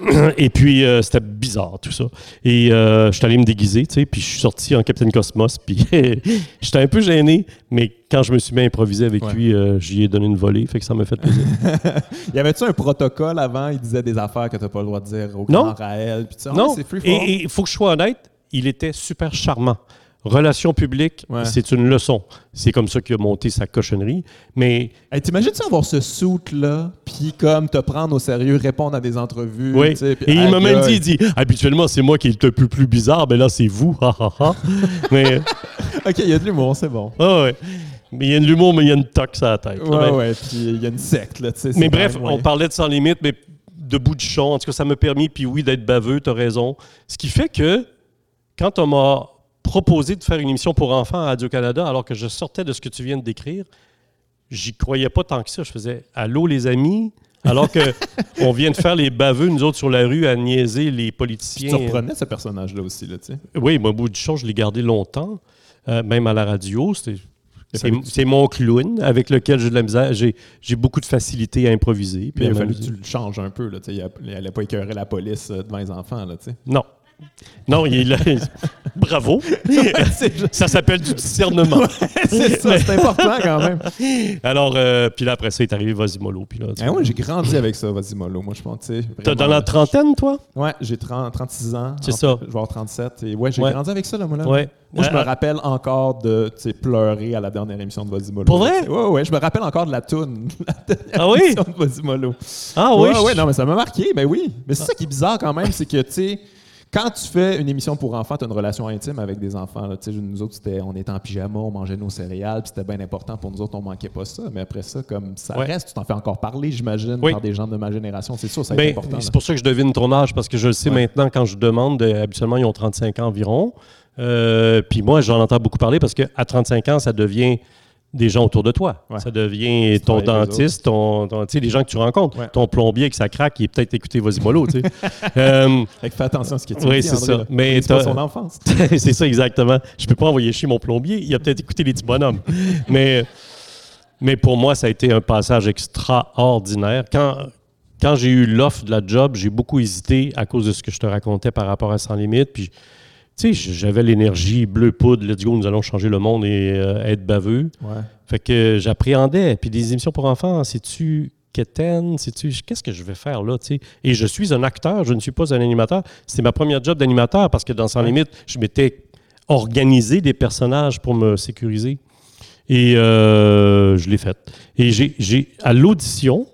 [CLEARS THROAT] et puis euh, c'était bizarre tout ça. Et euh, je suis allé me déguiser, tu sais, puis je suis sorti en Capitaine Cosmos. Puis [LAUGHS] j'étais un peu gêné, mais quand je me suis mis à improviser avec Ouais. lui, euh, j'y ai donné une volée, fait que ça m'a fait plaisir. [LAUGHS] Y avait-tu un protocole avant? Il disait des affaires que t'as pas le droit de dire au Non. grand Raël. Puis tu sais, ah, non, c'est free et il faut que je sois honnête, il était super charmant. Relations publiques, Ouais. c'est une leçon. C'est comme ça qu'il a monté sa cochonnerie. Mais Hey, T'imagines-tu avoir ce suit-là, puis comme te prendre au sérieux, répondre à des entrevues? oui. Et il m'a même dit, il dit, habituellement c'est moi qui est le plus bizarre, mais là c'est vous. [LAUGHS] mais OK, il y a de l'humour, c'est bon. ah ouais. Mais il y a de l'humour, mais il y a une toque à la tête. là. Ouais, puis il y a une secte, là, tu sais. c'est Mais bref, même on parlait de sans limite, mais de bout de champ. En tout cas, ça m'a permis, puis oui, d'être baveux, tu as raison. Ce qui fait que quand on m'a proposé de faire une émission pour enfants à Radio-Canada, alors que je sortais de ce que tu viens de décrire, j'y croyais pas tant que ça. Je faisais Allô, les amis? Alors que [LAUGHS] on vient de faire les baveux, nous autres, sur la rue, à niaiser les Tu politiciens. te reprenais ce personnage-là aussi, là, tu sais. Oui, moi, bout de champ, je l'ai gardé longtemps, euh, même à la radio. C'est mon clown avec lequel j'ai de la misère. J'ai beaucoup de facilité à improviser. puis Mais il a fallu que tu le changes un peu, là, tu sais. Il allait pas écœurer la police euh, devant les enfants, là, tu sais. Non. Non, il est [LAUGHS] Bravo. [LAUGHS] Ça s'appelle du discernement. c'est ça, c'est important quand même. [LAUGHS] Alors, euh, puis là, après ça, il est arrivé Vasimolo. Puis là, Ah, moi, j'ai grandi avec ça, vas-y, mollo. Moi, je pense, tu sais. T'as dans la trentaine, toi? Ouais, j'ai 30 36 ans. C'est ça. Je vais avoir 37. Et ouais, j'ai Ouais. grandi avec ça, là, moi, là. Ouais. Moi, je me Euh, rappelle encore de pleurer à la dernière émission de Vas-y Mollo. Pour vrai? Ouais, ouais, je me rappelle encore de la toune. La dernière Ah oui? émission de Vas-y Mollo. Ah oui? ouais, je- ouais, non, mais ça m'a marqué, mais oui. Mais c'est ça qui est bizarre quand même, c'est que, tu sais, quand tu fais une émission pour enfants, tu as une relation intime avec des enfants. Là. Nous autres, on était en pyjama, on mangeait nos céréales, puis c'était bien important pour nous autres, on manquait pas ça. Mais après ça, comme ça Ouais. reste, tu t'en fais encore parler, j'imagine, Oui. par des gens de ma génération. C'est sûr, ça Ben, important. c'est pour ça que je devine ton âge, parce que je le sais Ouais. maintenant quand je demande. habituellement, ils ont 35 ans environ. Euh, puis moi, j'en entends beaucoup parler parce qu'à 35 ans, ça devient des gens autour de toi. Ouais. Ça devient ton dentiste, ton, les gens que tu rencontres. Ouais. Ton plombier avec sa craque, il est peut-être écouté sais. [LAUGHS] Euh, que fais attention à ce que tu Oui, c'est ça. là. Mais C'est pas t'as- son enfance? [LAUGHS] c'est ça exactement. Je peux pas envoyer chez mon plombier. Il a peut-être écouté les petits bonhommes. [LAUGHS] mais, mais pour moi, ça a été un passage extraordinaire. Quand, quand j'ai eu l'offre de la job, j'ai beaucoup hésité à cause de ce que je te racontais par rapport à Sans Limite. Puis, tu sais, j'avais l'énergie bleu poudre. Let's go, nous allons changer le monde et euh, être baveux. Ouais. Fait que j'appréhendais. Puis des émissions pour enfants, sais-tu quétaine, sais-tu qu'est-ce que je vais faire là, tu sais? Et je suis un acteur, je ne suis pas un animateur. C'était ma première job d'animateur parce que dans Sans. Limite, je m'étais organisé des personnages pour me sécuriser. Et euh, je l'ai fait. Et j'ai, j'ai- à l'audition,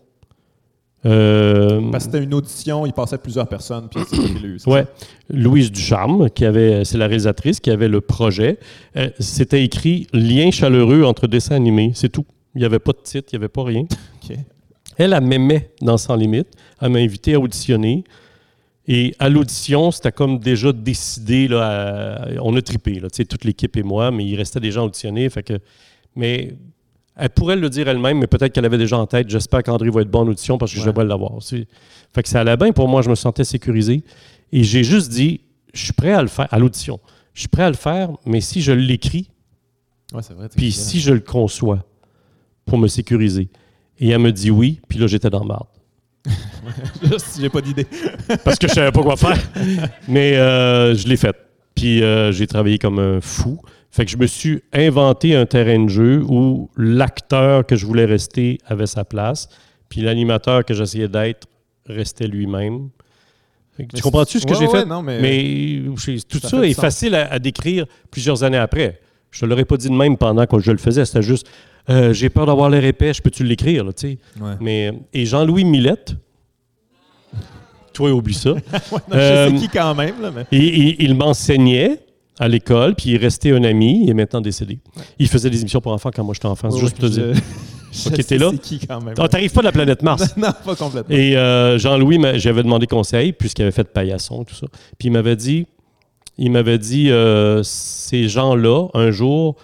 euh, Parce que c'était une audition, il passait plusieurs personnes, puis c'est [CLEARS THROAT] eu, ça? Louise Ducharme, qui avait, c'est la réalisatrice qui avait le projet. Euh, c'était écrit lien chaleureux entre dessins animés, c'est tout. Il n'y avait pas de titre, il n'y avait pas rien. Elle, elle m'aimait dans Sans Limite. Elle m'a invité à auditionner. Et à l'audition, c'était comme déjà décidé. Là, à- on a trippé, là, tu sais, toute l'équipe et moi, mais il restait des gens auditionnés. Fait que, mais elle pourrait le dire elle-même, mais peut-être qu'elle avait déjà en tête. J'espère qu'André va être bon en audition parce que je Ouais. devrais l'avoir. C'est- Fait que ça allait bien pour moi. Je me sentais sécurisé. Et j'ai juste dit, je suis prêt à le faire, à l'audition. Je suis prêt à le faire, mais si je l'écris, Ouais, puis si je le conçois pour me sécuriser. Et elle me dit oui, puis là, j'étais dans le marde. [LAUGHS] Juste, j'ai pas d'idée. [LAUGHS] Parce que je savais pas quoi faire. [LAUGHS] Mais euh, je l'ai fait. Puis euh, j'ai travaillé comme un fou. Fait que je me suis inventé un terrain de jeu où l'acteur que je voulais rester avait sa place, puis l'animateur que j'essayais d'être restait lui-même. Tu comprends-tu ce que ouais, j'ai ouais, fait? non, mais- Mais tout Ça est sens. facile à, à décrire plusieurs années après. Je te l'aurais pas dit de même pendant que je le faisais. C'était juste, euh, j'ai peur d'avoir l'air épais, je peux-tu l'écrire, là, tu sais? Ouais. Mais, et Jean-Louis Millette, toi, oublie ça. [LAUGHS] Non, Euh, je sais qui quand même, là, mais... Il m'enseignait à l'école, puis il est resté un ami, il est maintenant décédé. Il faisait des émissions pour enfants quand moi j'étais enfant, c'est Ouais, juste pour te dire. [LAUGHS] je Ok, sais t'es là? Qui quand même? Ah, t'arrives pas de la planète Mars? [LAUGHS] non, pas complètement. Et euh, Jean-Louis, j'avais demandé conseil, puisqu'il avait fait paillasson, tout ça. Puis il m'avait dit, il m'avait dit, euh, ces gens-là, un jour,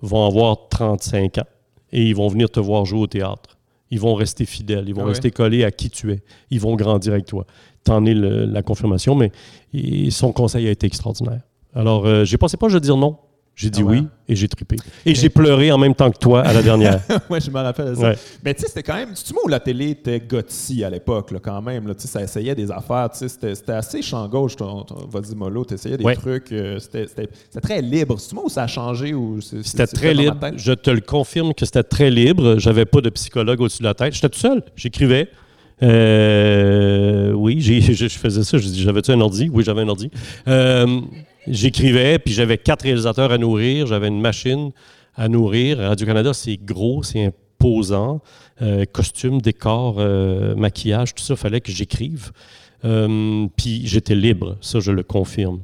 vont avoir 35 ans et ils vont venir te voir jouer au théâtre. Ils vont rester fidèles, ils vont Ah ouais? rester collés à qui tu es. Ils vont grandir avec toi. T'en es le- la confirmation, mais et son conseil a été extraordinaire. Alors, euh, j'ai pensé pas de dire non. J'ai dit Ah ouais? oui et j'ai trippé. Et j'ai pleuré en même temps que toi à la dernière. [LAUGHS] ouais, je me rappelle ça. Ouais. Mais tu sais, c'était quand même. Tu vois où la télé était gothy à l'époque, là, quand même. Là, tu sais, ça essayait des affaires. tu sais, C'était c'était assez champ gauche, ton, ton Vas-y Mollo. Tu essayais des trucs. euh, c'était c'était- c'était très libre. Tu vois où ça a changé ou C'était très libre. Je te le confirme que c'était très libre. J'avais pas de psychologue au-dessus de la tête. J'étais tout seul. J'écrivais. Euh, oui, j'ai- [LAUGHS] je, je faisais ça. Je J'avais-tu un ordi? Oui, j'avais un ordi. Euh, J'écrivais, puis j'avais quatre réalisateurs à nourrir. J'avais une machine à nourrir. Radio-Canada, c'est gros, c'est imposant. Euh, costume, décor, euh, maquillage, tout ça, fallait que j'écrive. Euh, puis j'étais libre, ça, je le confirme.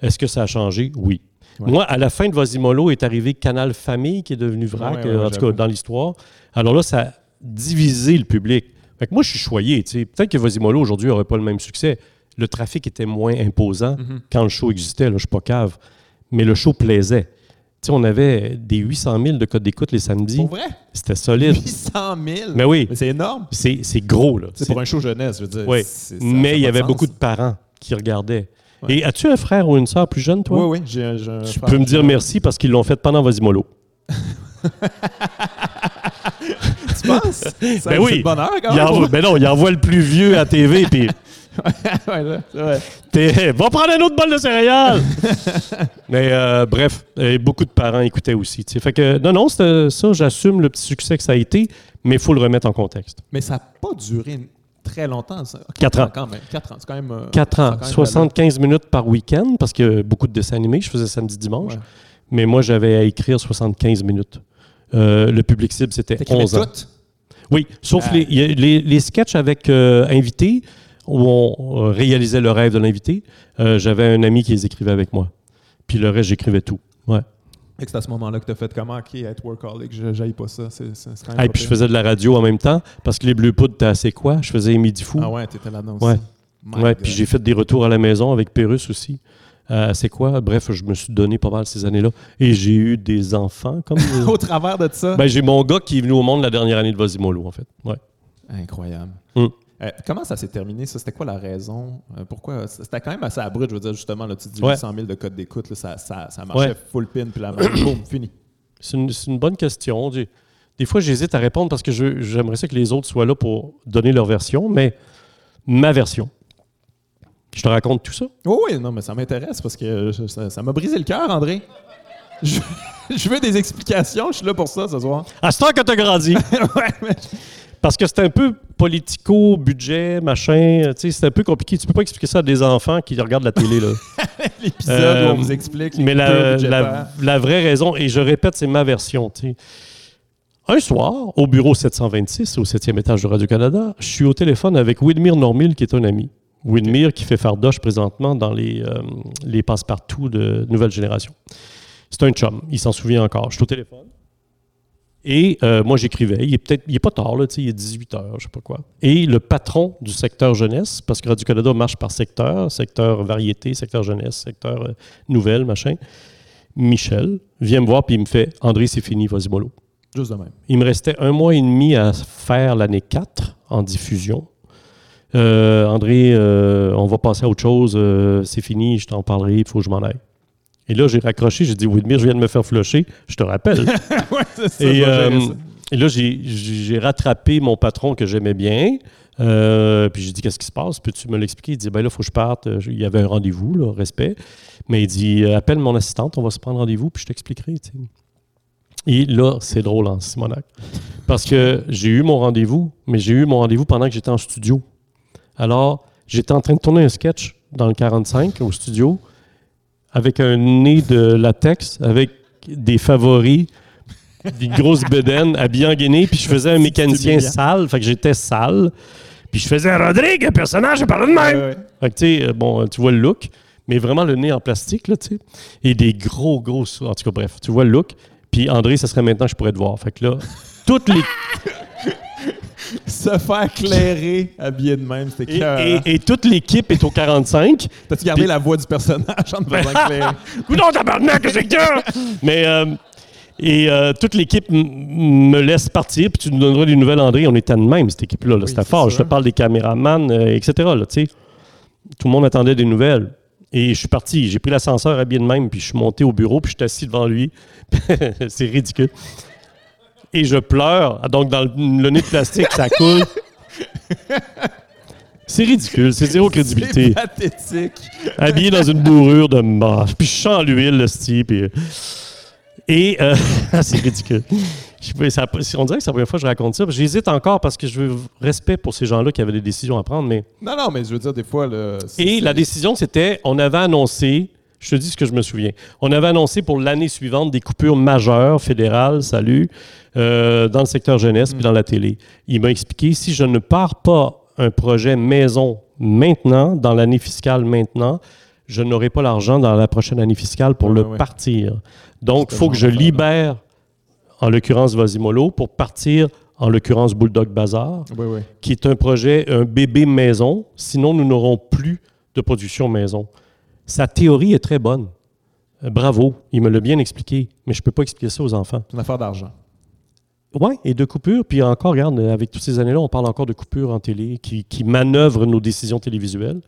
Est-ce que ça a changé? Oui. Ouais. Moi, à la fin de Vasimolo est arrivé Canal Famille, qui est devenu VRAC, Ouais, ouais, euh, en tout cas dans l'histoire. Alors là, ça a divisé le public. Fait que moi, je suis choyé. Peut-être que Vasimolo aujourd'hui n'aurait pas le même succès. Le trafic était moins imposant Mhm. quand le show existait. Là, je suis pas cave. Mais le show plaisait. Tu sais, on avait des 800 000 de codes d'écoute les samedis. Pour vrai? C'était solide. 800 000? Mais oui, c'est énorme. c'est gros. Là. C'est pour un show jeunesse, je veux dire. Oui. Mais il y avait sens. beaucoup de parents qui regardaient. Ouais. Et as-tu un frère ou une sœur plus jeune, toi? Oui, oui. J'ai un- j'ai un Tu frère peux me dire merci parce qu'ils l'ont fait pendant Vasimolo. [LAUGHS] Tu penses? [LAUGHS] Ça, Ben oui. bonheur, quand Il même. envoie, ben non, il envoie le plus vieux à TV, puis [LAUGHS] Ouais, là, ouais. t'es- va prendre un autre bol de céréales. [LAUGHS] Mais euh, bref, beaucoup de parents écoutaient aussi. tu sais. Fait que non, non, c'était ça, j'assume le petit succès que ça a été, mais il faut le remettre en contexte. Mais ça n'a pas duré très longtemps, ça. Quatre ans. quand même. 4 ans. C'est quand même. euh, 4 ça a ans, quand même 75 minutes par week-end, parce que beaucoup de dessins animés, je faisais samedi-dimanche, Ouais. mais moi, j'avais à écrire 75 minutes. Euh, le public cible, c'était T'écrivais 11 ans. toutes? Oui, sauf Ah. les, les, les sketchs avec euh, invités, où on euh, réalisait le rêve de l'invité. euh, J'avais un ami qui les écrivait avec moi. Puis le reste, j'écrivais tout. Ouais. Que C'est à ce moment-là que tu as fait comment, OK, être workaholic, je j'aille pas ça. C'est c'est- c'est quand même Ah, et puis je faisais de la radio en même temps, parce que les Bleus Poudres, t'as assez quoi? Je faisais Midi Fou. Ah ouais, t'étais là-dedans aussi. Ouais. My Ouais, God. puis j'ai fait des retours à la maison avec Pérus aussi. Euh, c'est quoi? Bref, je me suis donné pas mal ces années-là. Et j'ai eu des enfants comme. [LAUGHS] euh, Au travers de ça? ben, j'ai mon gars qui est venu au monde la dernière année de Vasimolo, en fait. Ouais. Incroyable. Hum. Euh, comment ça s'est terminé, ça? C'était quoi la raison? Euh, pourquoi? C'était quand même assez abrupt, je veux dire, justement, là, tu dis Ouais. 800 000 de code d'écoute, ça, ça, ça marchait Ouais. full pin, puis là, [CLEARS THROAT] boum, fini. C'est une, bonne question. Des fois, j'hésite à répondre parce que j'aimerais ça que les autres soient là pour donner leur version, mais ma version. Je te raconte tout ça. Oui, oui, non, mais ça m'intéresse parce que euh, je- ça m'a brisé le cœur, André. [LAUGHS] Je, je veux des explications, je suis là pour ça ce soir. À ce temps que tu as grandi. [LAUGHS] ouais, mais- Parce que c'est un peu politico, budget, machin. Sais, c'est un peu compliqué. Tu peux pas expliquer ça à des enfants qui regardent la télé. Là. [LAUGHS] L'épisode Euh, où on vous explique les Mais la, vraie raison, et je répète, c'est ma version. tu sais. Un soir, au bureau 726, au 7e étage de Radio-Canada, je suis au téléphone avec Widmir Normil, qui est un ami. Widmir qui fait fardoche présentement dans les, euh, les passe-partout de nouvelle génération. C'est un chum, il s'en souvient encore. Je suis au téléphone. Et euh, moi, j'écrivais. Il est peut-être, il est pas tard, là, il est 18 heures, je sais pas quoi. Et le patron du secteur jeunesse, parce que Radio-Canada marche par secteur, secteur variété, secteur jeunesse, secteur euh, nouvelle, machin, Michel, vient me voir puis il me fait André, c'est fini, vas-y, mollo. Juste de même. Il me restait un mois et demi à faire l'année 4 en diffusion. Euh, André, on va passer à autre chose, c'est fini, je t'en parlerai, il faut que je m'en aille. Et là, j'ai raccroché, j'ai dit, Widmir, je viens de me faire flusher, je te rappelle. [LAUGHS] ouais, ça. et, euh, et là, j'ai- rattrapé mon patron que j'aimais bien. Euh, puis j'ai dit, qu'est-ce qui se passe? Peux-tu me l'expliquer? Il dit, ben là, il faut que je parte. Euh, Il y avait un rendez-vous, là, respect. Mais il dit, appelle mon assistante, on va se prendre rendez-vous, puis je t'expliquerai. Et là, c'est drôle en Simonac. Parce que j'ai eu mon rendez-vous, mais j'ai eu mon rendez-vous pendant que j'étais en studio. Alors, j'étais en train de tourner un sketch dans le 45 au studio avec un nez de latex, avec des favoris, des grosses bedaines, habillé en guinée, puis je faisais un mécanicien sale, fait que j'étais sale. Puis je faisais Rodrigue, un personnage, je parlais de même. Ouais, ouais. Fait que, tu sais, euh, bon, tu vois le look, mais vraiment le nez en plastique, là, tu sais. Et des gros, gros. En tout cas, bref, tu vois le look. Puis André, ça serait maintenant que je pourrais te voir. Fait que là, toutes les. [LAUGHS] Se faire clairer habillé de même, c'était Et, clair. et- et toute l'équipe est au 45. T'as-tu gardé puis- la voix du personnage en te faisant clairer? [LAUGHS] Coudon, tabarnak, c'est que Mais. euh, et euh, toute l'équipe me laisse partir, puis tu nous donneras des nouvelles, André. On était de même, cette équipe-là. là. Oui, C'était c'est fort. Je te parle des caméramans, euh, etc. Là, tu sais. Tout le monde attendait des nouvelles. Et je suis parti. J'ai pris l'ascenseur habillé de même, puis je suis monté au bureau, puis je suis assis devant lui. [LAUGHS] c'est ridicule. Et je pleure. Ah, Donc, dans le, le nez de plastique, ça coule. C'est ridicule. C'est zéro crédibilité C'est pathétique. habillé dans une bourrure de mort. Puis je sens l'huile, le style. Puis... Et euh, [LAUGHS] c'est ridicule. Je ça- on dirait que c'est la première fois que je raconte ça. J'hésite encore parce que je veux respect pour ces gens-là qui avaient des décisions à prendre. Mais... Non, non, mais je veux dire, des fois, le. Et la décision, c'était, on avait annoncé, je te dis ce que je me souviens, on avait annoncé pour l'année suivante des coupures majeures fédérales, salut, euh, dans le secteur jeunesse puis dans la télé. Il m'a expliqué, si je ne pars pas un projet maison maintenant, dans l'année fiscale maintenant, je n'aurai pas l'argent dans la prochaine année fiscale pour Ouais, le partir. Donc, il faut que je libère, en l'occurrence Vasimolo, pour partir, en l'occurrence Bulldog Bazar Oui, oui. qui est un projet, un bébé maison. Sinon, nous n'aurons plus de production maison. Sa théorie est très bonne. Euh, bravo, il me l'a bien expliqué, mais je ne peux pas expliquer ça aux enfants. C'est une affaire d'argent. Oui, et de coupures. Puis encore, regarde, avec toutes ces années-là, on parle encore de coupures en télé qui, qui manœuvrent nos décisions télévisuelles.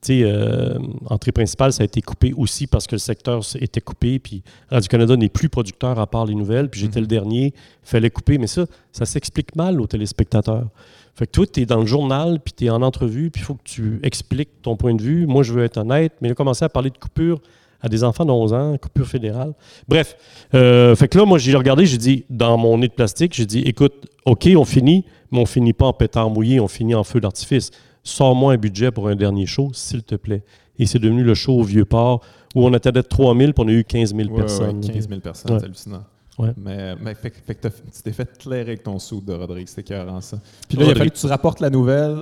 Tu sais, euh, entrée principale, ça a été coupé aussi parce que le secteur était coupé. Puis Radio-Canada n'est plus producteur à part les nouvelles. Puis j'étais Mhm. le dernier, fallait couper. Mais ça, ça s'explique mal aux téléspectateurs. Fait que toi, tu es dans le journal, puis tu es en entrevue, puis il faut que tu expliques ton point de vue. Moi, je veux être honnête, mais là, commencer à parler de coupure à des enfants de 11 ans, coupure fédérale. Bref, euh, fait que là, moi, j'ai regardé, j'ai dit, dans mon nez de plastique, j'ai dit, écoute, OK, on finit, mais on finit pas en pétard mouillé, on finit en feu d'artifice. Sors-moi un budget pour un dernier show, s'il te plaît. Et c'est devenu le show au Vieux-Port, où on attendait 3 000, puis on a eu 15 000 Ouais, ouais, personnes. 15 000 personnes, Ouais. c'est hallucinant. Ouais. Mais, mais fait, que- fait que t'as- tu t'es fait clairer avec ton sou de Rodrigue, c'était écœurant ça. Puis là, il a fallu que tu rapportes la nouvelle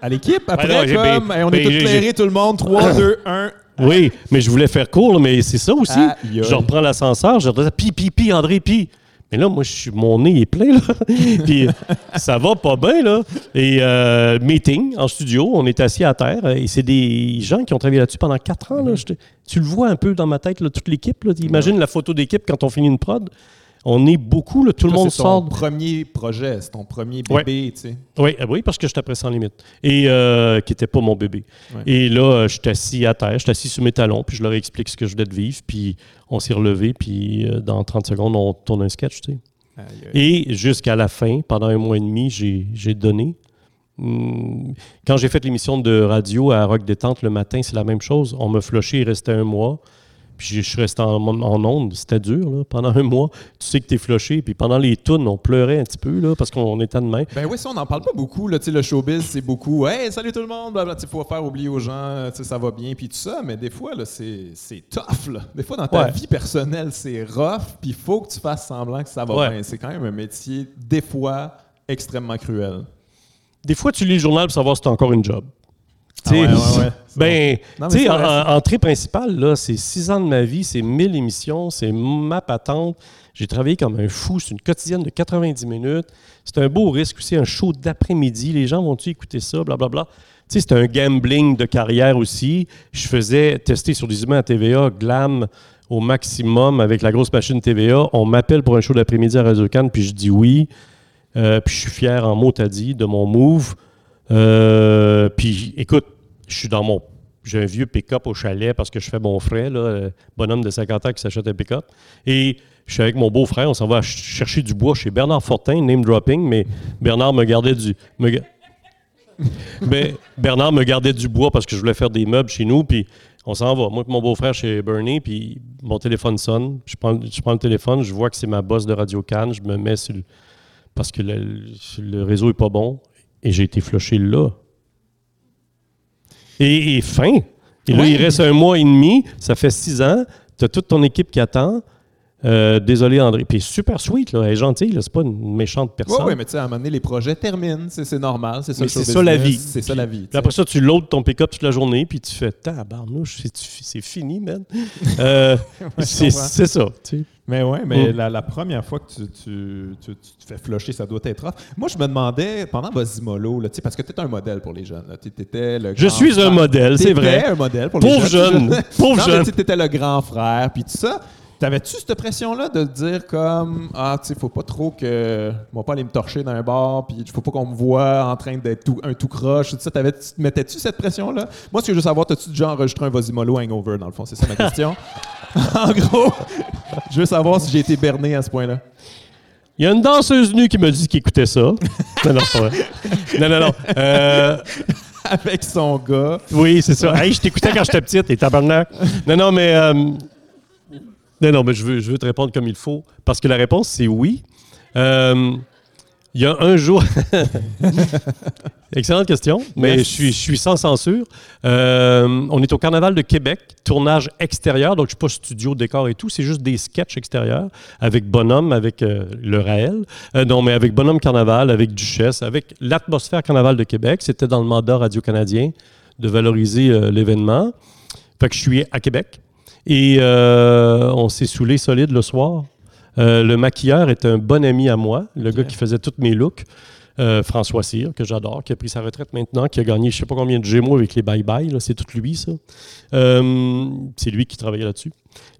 à l'équipe après, non, j'ai- comme ben- hey, on ben, est tous j'ai- clairés, tout le monde, 3, 2, 1. Oui, mais je voulais faire court, mais c'est ça aussi. Aïe. Je reprends l'ascenseur, je redescends, pi, pi, pi, André, pi. Mais là, moi, je suis, mon nez est plein, là. [LAUGHS] Puis ça va pas bien, là. Et euh, meeting en studio, on est assis à terre. Et c'est des gens qui ont travaillé là-dessus pendant quatre ans, là. Mhm. Je te- tu le vois un peu dans ma tête, là, toute l'équipe. Là. Imagine la photo d'équipe quand on finit une prod. On est beaucoup, là, tout le monde c'est sort. ton premier projet, c'est ton premier Ouais. bébé, tu sais. Oui, euh, oui, parce que j'étais après sans limite. Et euh, qui n'était pas mon bébé. Ouais. Et là, euh, je suis assis à terre, je suis assis sur mes talons, puis je leur explique ce que je venais de vivre, puis on s'est relevé, puis euh, dans 30 secondes, on tourne un sketch, tu sais. Et jusqu'à la fin, pendant un mois et demi, j'ai donné. Hum, Quand j'ai fait l'émission de radio à Rock Détente le matin, c'est la même chose. On m'a flushé, il restait un mois. Puis je suis resté en, en onde, c'était dur, là, pendant un mois. Tu sais que t'es flushé, puis pendant les tunes, on pleurait un petit peu, là, parce qu'on était de main. Ben oui, ça, on n'en parle pas beaucoup. Là, le showbiz, c'est beaucoup Hey, salut tout le monde, Il faut faire oublier aux gens, sais, ça va bien, puis tout ça. Mais des fois, là, c'est c'est tough. Là. Des fois, dans ta Ouais. vie personnelle, c'est rough, puis il faut que tu fasses semblant que ça va Ouais. bien. C'est quand même un métier, des fois, extrêmement cruel. Des fois, tu lis le journal pour savoir si t'as encore une job. Ouais, ouais, [LAUGHS] Ben, tu sais, en, entrée principale, là, c'est six ans de ma vie, c'est 1000 émissions, c'est ma patente. J'ai travaillé comme un fou. C'est une quotidienne de 90 minutes. C'est un beau risque aussi, un show d'après-midi. Les gens vont-tu écouter ça, blablabla. Tu sais, c'est un gambling de carrière aussi. Je faisais tester sur des humains à TVA, glam au maximum avec la grosse machine TVA. On m'appelle pour un show d'après-midi à Radio Cannes, puis je dis oui. Euh, puis je suis fier en mot t'as dit de mon move. Euh, puis écoute, je suis dans mon. J'ai un vieux pick-up au chalet parce que je fais mon frère, là, euh, bonhomme de 50 ans qui s'achète un pick-up. Et je suis avec mon beau-frère, on s'en va ch- chercher du bois chez Bernard Fortin, name dropping, mais Bernard me gardait du. [LAUGHS] Bernard me gardait du bois parce que je voulais faire des meubles chez nous, puis on s'en va. Moi et mon beau-frère chez Bernie, puis mon téléphone sonne. Je prends, je prends le téléphone, je vois que c'est ma boss de Radio Cannes, je me mets sur parce que le, le réseau est pas bon, et j'ai été flushé là. Et, et fin. Et là, il reste un mois et demi, ça fait six ans, tu as toute ton équipe qui attend. Euh, désolé, André. Puis super sweet, là, elle est gentille, là, c'est pas une méchante Oui, personne. oui, mais tu sais, à un moment donné, les projets terminent. C'est normal. C'est ça, ça, la vie. C'est ça la vie. Puis après ça, tu loads ton pick-up toute la journée, puis tu fais Tabarnouche, c'est c'est fini, man. Euh, [LAUGHS] c'est ça. tu sais. Mais ouais, mais Mm. la, la première fois que tu, tu, tu- tu te fais flusher, ça doit être rough. Moi, je me demandais, pendant Vasimolo, là, parce que tu étais un modèle pour les jeunes. là, tu étais le Je suis un modèle, c'est vrai. un modèle pour les Pauvre jeunes. jeune, [LAUGHS] pauvre jeune. tu étais le grand frère, puis tout ça. T'avais-tu cette pression-là de dire comme Ah, tu sais, faut pas trop que. Moi, pas aller me torcher dans un bar, puis faut pas qu'on me voit en train d'être tout- un tout croche, tout ça. T'avais- tu Mettais-tu cette pression-là? Moi, ce que je veux savoir, t'as-tu déjà enregistré un Vasimolo hangover, dans le fond? C'est ça ma question. [LAUGHS] en gros, je veux savoir si j'ai été berné à ce point-là. Il y a une danseuse nue qui me dit qu'il écoutait ça. non, non, c'est pas vrai. Non, non, non. Euh, Avec son gars. oui, c'est ça. Hey, je t'écoutais quand j'étais petite, et tabarnak. Non, non, mais. euh, non, non, mais je veux, je veux te répondre comme il faut, parce que la réponse, c'est oui. Euh, il y a un jour. [LAUGHS] Excellente question, mais Yes. je, suis, je suis sans censure. Euh, on est au Carnaval de Québec, tournage extérieur, donc je ne suis pas studio, décor et tout, c'est juste des sketchs extérieurs avec Bonhomme, avec euh, le Raël. Euh, non, mais avec Bonhomme Carnaval, avec Duchesse, avec l'atmosphère Carnaval de Québec. C'était dans le mandat radio-canadien de valoriser l'événement. Fait que je suis à Québec et euh, on s'est saoulé solide le soir. Euh, le maquilleur est un bon ami à moi, le gars qui faisait tous mes looks. Euh, François Cyr, que j'adore, qui a pris sa retraite maintenant, qui a gagné je sais pas combien de Gémeaux avec les bye-bye, c'est tout lui, ça. C'est lui qui travaillait là-dessus.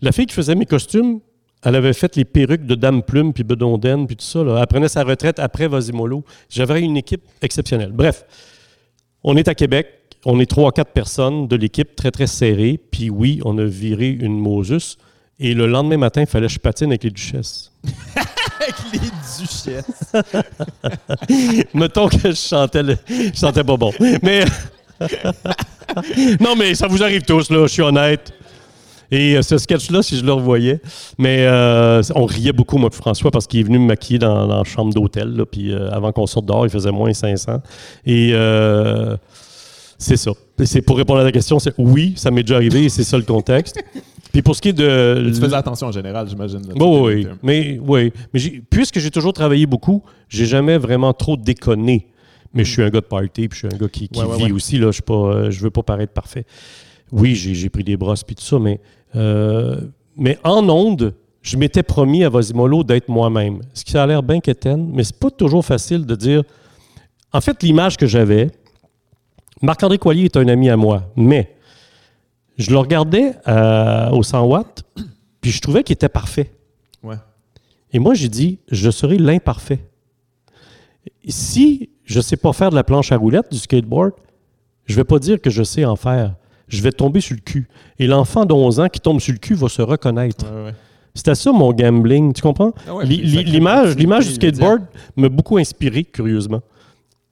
La fille qui faisait mes costumes, elle avait fait les perruques de Dame Plume, puis Bedonden, puis tout ça. là. Elle prenait sa retraite après Vasimolo. J'avais une équipe exceptionnelle. Bref, on est à Québec, on est trois, quatre personnes de l'équipe, très, très serrée. Puis oui, on a viré une Moses. Et le lendemain matin, il fallait que je patine avec les duchesses. [LAUGHS] Avec les duchesses. [LAUGHS] Mettons que je chantais, le- je chantais pas bon. Mais. [LAUGHS] non, mais ça vous arrive tous, là, je suis honnête. Et euh, ce sketch-là, si je le revoyais, mais euh, on riait beaucoup, moi, François, parce qu'il est venu me maquiller dans, dans la chambre d'hôtel, puis euh, avant qu'on sorte dehors, il faisait moins 500. Et euh, c'est ça. C'est pour répondre à la question, c'est oui, ça m'est déjà arrivé, et c'est ça le contexte. [LAUGHS] Puis pour ce qui est de. Tu faisais attention en général, j'imagine. Bon, oui, mais oui. Mais puisque j'ai toujours travaillé beaucoup, j'ai jamais vraiment trop déconné. Mais je suis un gars de party, puis je suis un gars qui, qui Ouais, ouais, vit ouais. aussi. Là, je pas, euh, veux pas paraître parfait. Oui, j'ai j'ai pris des brosses puis tout ça, mais euh, mais en onde, je m'étais promis à Vasimolo d'être moi-même. Ce qui a l'air bien quétaine, mais c'est pas toujours facile de dire. En fait, l'image que j'avais, Marc-André Coilier est un ami à moi, mais je le regardais euh, au 100 watts, puis je trouvais qu'il était parfait. Ouais. Et moi, j'ai dit, je serai l'imparfait. Si je ne sais pas faire de la planche à roulettes, du skateboard, je ne vais pas dire que je sais en faire. Je vais tomber sur le cul. Et l'enfant de 11 ans qui tombe sur le cul va se reconnaître. Ouais, ouais. C'était ça mon gambling, tu comprends? Ah ouais, L'image du skateboard m'a beaucoup inspiré, curieusement.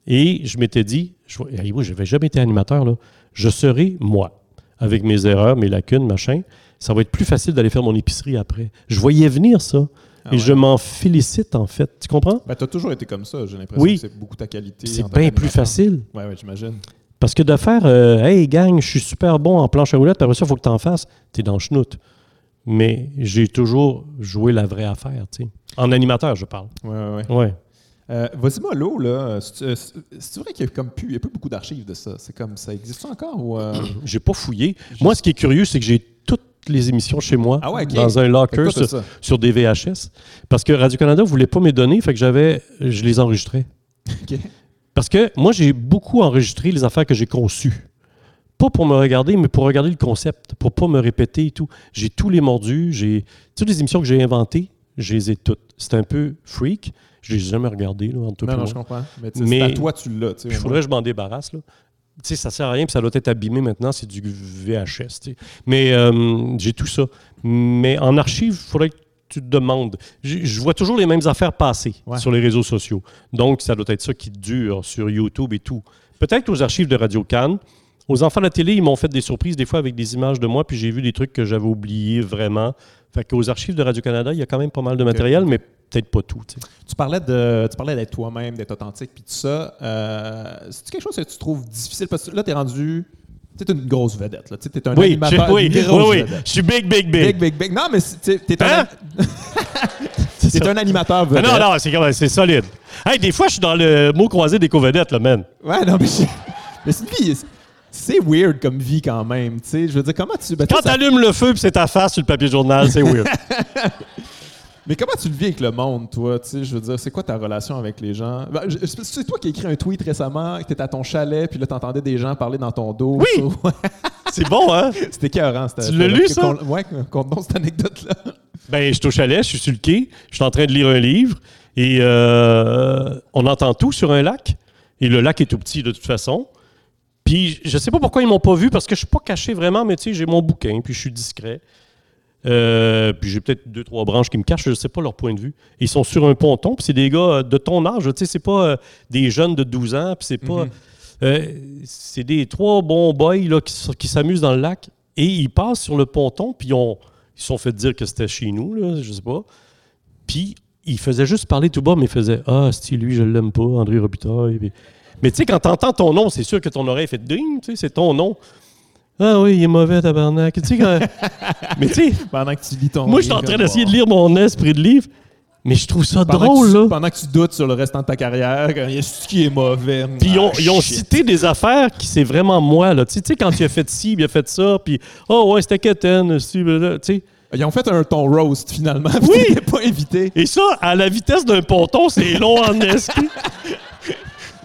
Et je m'étais dit, je, oui, je n'avais jamais été animateur, là. je serai moi. avec mes erreurs, mes lacunes, machin, ça va être plus facile d'aller faire mon épicerie après. Je voyais venir ça. Ah et ouais. je m'en félicite, en fait. Tu comprends? Ben, t'as toujours été comme ça, j'ai l'impression Oui. que c'est beaucoup ta qualité. C'est bien plus facile. Ouais, ouais, j'imagine. Parce que de faire euh, Hey gang, je suis super bon en planche à roulettes, après ça, il faut que tu en fasses, t'es dans le schnout. Mais j'ai toujours joué la vraie affaire, tu sais. En animateur, je parle. Ouais. Ouais. Euh, Vas-y, Mollo, là, c'est euh, c'est- vrai qu'il y a comme plus, il y a plus beaucoup d'archives de ça. C'est comme ça existe encore ou euh, [CLEARS THROAT] J'ai pas fouillé. Moi, ce qui est curieux, c'est que j'ai toutes les émissions chez moi Ah ouais, dans un locker sur, des VHS. Parce que Radio-Canada ne voulait pas me donner, fait que j'avais, je les enregistrais. Parce que moi, j'ai beaucoup enregistré les affaires que j'ai conçues. Pas pour me regarder, mais pour regarder le concept, pour pas me répéter et tout. J'ai tous les mordus, j'ai toutes les émissions que j'ai inventées, je les ai toutes. C'est un peu freak. Je les ai jamais regardées, là, entre toi Non, non, je comprends. Mais, à toi, tu l'as. il faudrait que je m'en débarrasse. Là. Tu sais, ça sert à rien, puis ça doit être abîmé maintenant, c'est du VHS. Mais euh, j'ai tout ça. Mais en archive, il faudrait que tu te demandes. Je je vois toujours les mêmes affaires passer Ouais. sur les réseaux sociaux. Donc, ça doit être ça qui dure sur YouTube et tout. Peut-être aux archives de Radio Cannes. Aux enfants de la télé, ils m'ont fait des surprises des fois avec des images de moi, puis j'ai vu des trucs que j'avais oubliés vraiment. Fait qu'aux archives de Radio-Canada, il y a quand même pas mal de matériel, mais peut-être pas tout. tu sais. Tu parlais de, tu parlais d'être toi-même, d'être authentique, puis tout ça. Euh, c'est quelque chose que tu trouves difficile? Parce que là, t'es rendu, t'es une grosse vedette. Là. Tu T'es un Oui, animateur, je- oui, une oui, grosse oui. vedette. Je suis big, big, big. Big, big, big. Non, mais t'es t'es un, Hein? [LAUGHS] C'est t'es un animateur Ah vedette. non, non, c'est quand- c'est solide. Hey, des fois, je suis dans le mot croisé des co-vedettes, là, man. Ouais, non, mais, je- mais c'est une vie. C'est weird comme vie quand même. Tu sais, je veux dire, comment tu. ben, Quand toi, ça- t'allumes le feu puis c'est ta face sur le papier journal, c'est weird. [LAUGHS] Mais comment tu le vis avec le monde, toi? Tu sais, je veux dire, c'est quoi ta relation avec les gens? Ben, c'est toi qui as écrit un tweet récemment, que t'étais à ton chalet, puis là, t'entendais des gens parler dans ton dos. Oui! [LAUGHS] c'est bon, hein? C'était écœurant. Tu l'as lu, ça? Con- Ouais, conte-nous cette anecdote-là. Ben, je suis au chalet, je suis sur le quai, je suis en train de lire un livre et euh, on entend tout sur un lac. Et le lac est tout petit de toute façon. Puis je sais pas pourquoi ils m'ont pas vu parce que je suis pas caché vraiment, mais tu sais, j'ai mon bouquin, puis je suis discret. Euh, puis j'ai peut-être deux, trois branches qui me cachent, je sais pas leur point de vue. Ils sont sur un ponton, puis c'est des gars euh, de ton âge, tu sais, c'est pas euh, des jeunes de 12 ans, puis c'est pas. Mhm. euh, c'est des trois bons boys là, qui, s'amusent dans le lac et ils passent sur le ponton, puis ils se sont fait dire que c'était chez nous, là, je sais pas. Puis ils faisaient juste parler tout bas, mais ils faisaient Ah, c'est lui, je l'aime pas, André Robitaille. Puis- Mais tu sais, quand t'entends ton nom, c'est sûr que ton oreille fait ding, tu sais, c'est ton nom. Ah oui, il est mauvais, tabarnak. Tu sais, quand- [LAUGHS] mais tu sais, Pendant que tu lis ton moi, je suis en train d'essayer de lire mon esprit de livre, mais je trouve ça Pendant drôle, tu, là. Pendant que tu doutes sur le restant de ta carrière, quand il y a ce qui est mauvais. Puis ils ont, Ah, ils ont shit. cité des affaires qui c'est vraiment moi, là. Tu sais, quand tu as fait ci, il a fait ça, puis oh ouais, c'était Keten, tu sais. Ils ont fait un ton roast finalement. [LAUGHS] Oui! Pas invité. Et ça, à la vitesse d'un ponton, c'est long en esti. [LAUGHS]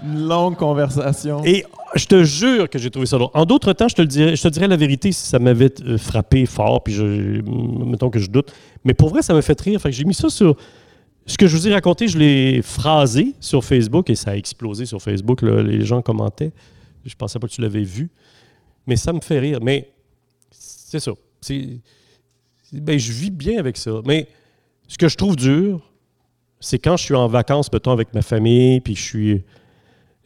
Une longue conversation. Et je te jure que j'ai trouvé ça drôle. En d'autres temps, je te le dirais, je te dirais la vérité si ça m'avait euh, frappé fort, puis je, mettons que je doute. Mais pour vrai, ça m'a fait rire. Fait j'ai mis ça sur. Ce que je vous ai raconté, je l'ai phrasé sur Facebook et ça a explosé sur Facebook. les gens commentaient. Je pensais pas que tu l'avais vu. Mais ça me fait rire. Mais c'est ça. Ben, je vis bien avec ça. Mais ce que je trouve dur, c'est quand je suis en vacances, mettons, avec ma famille, puis je suis.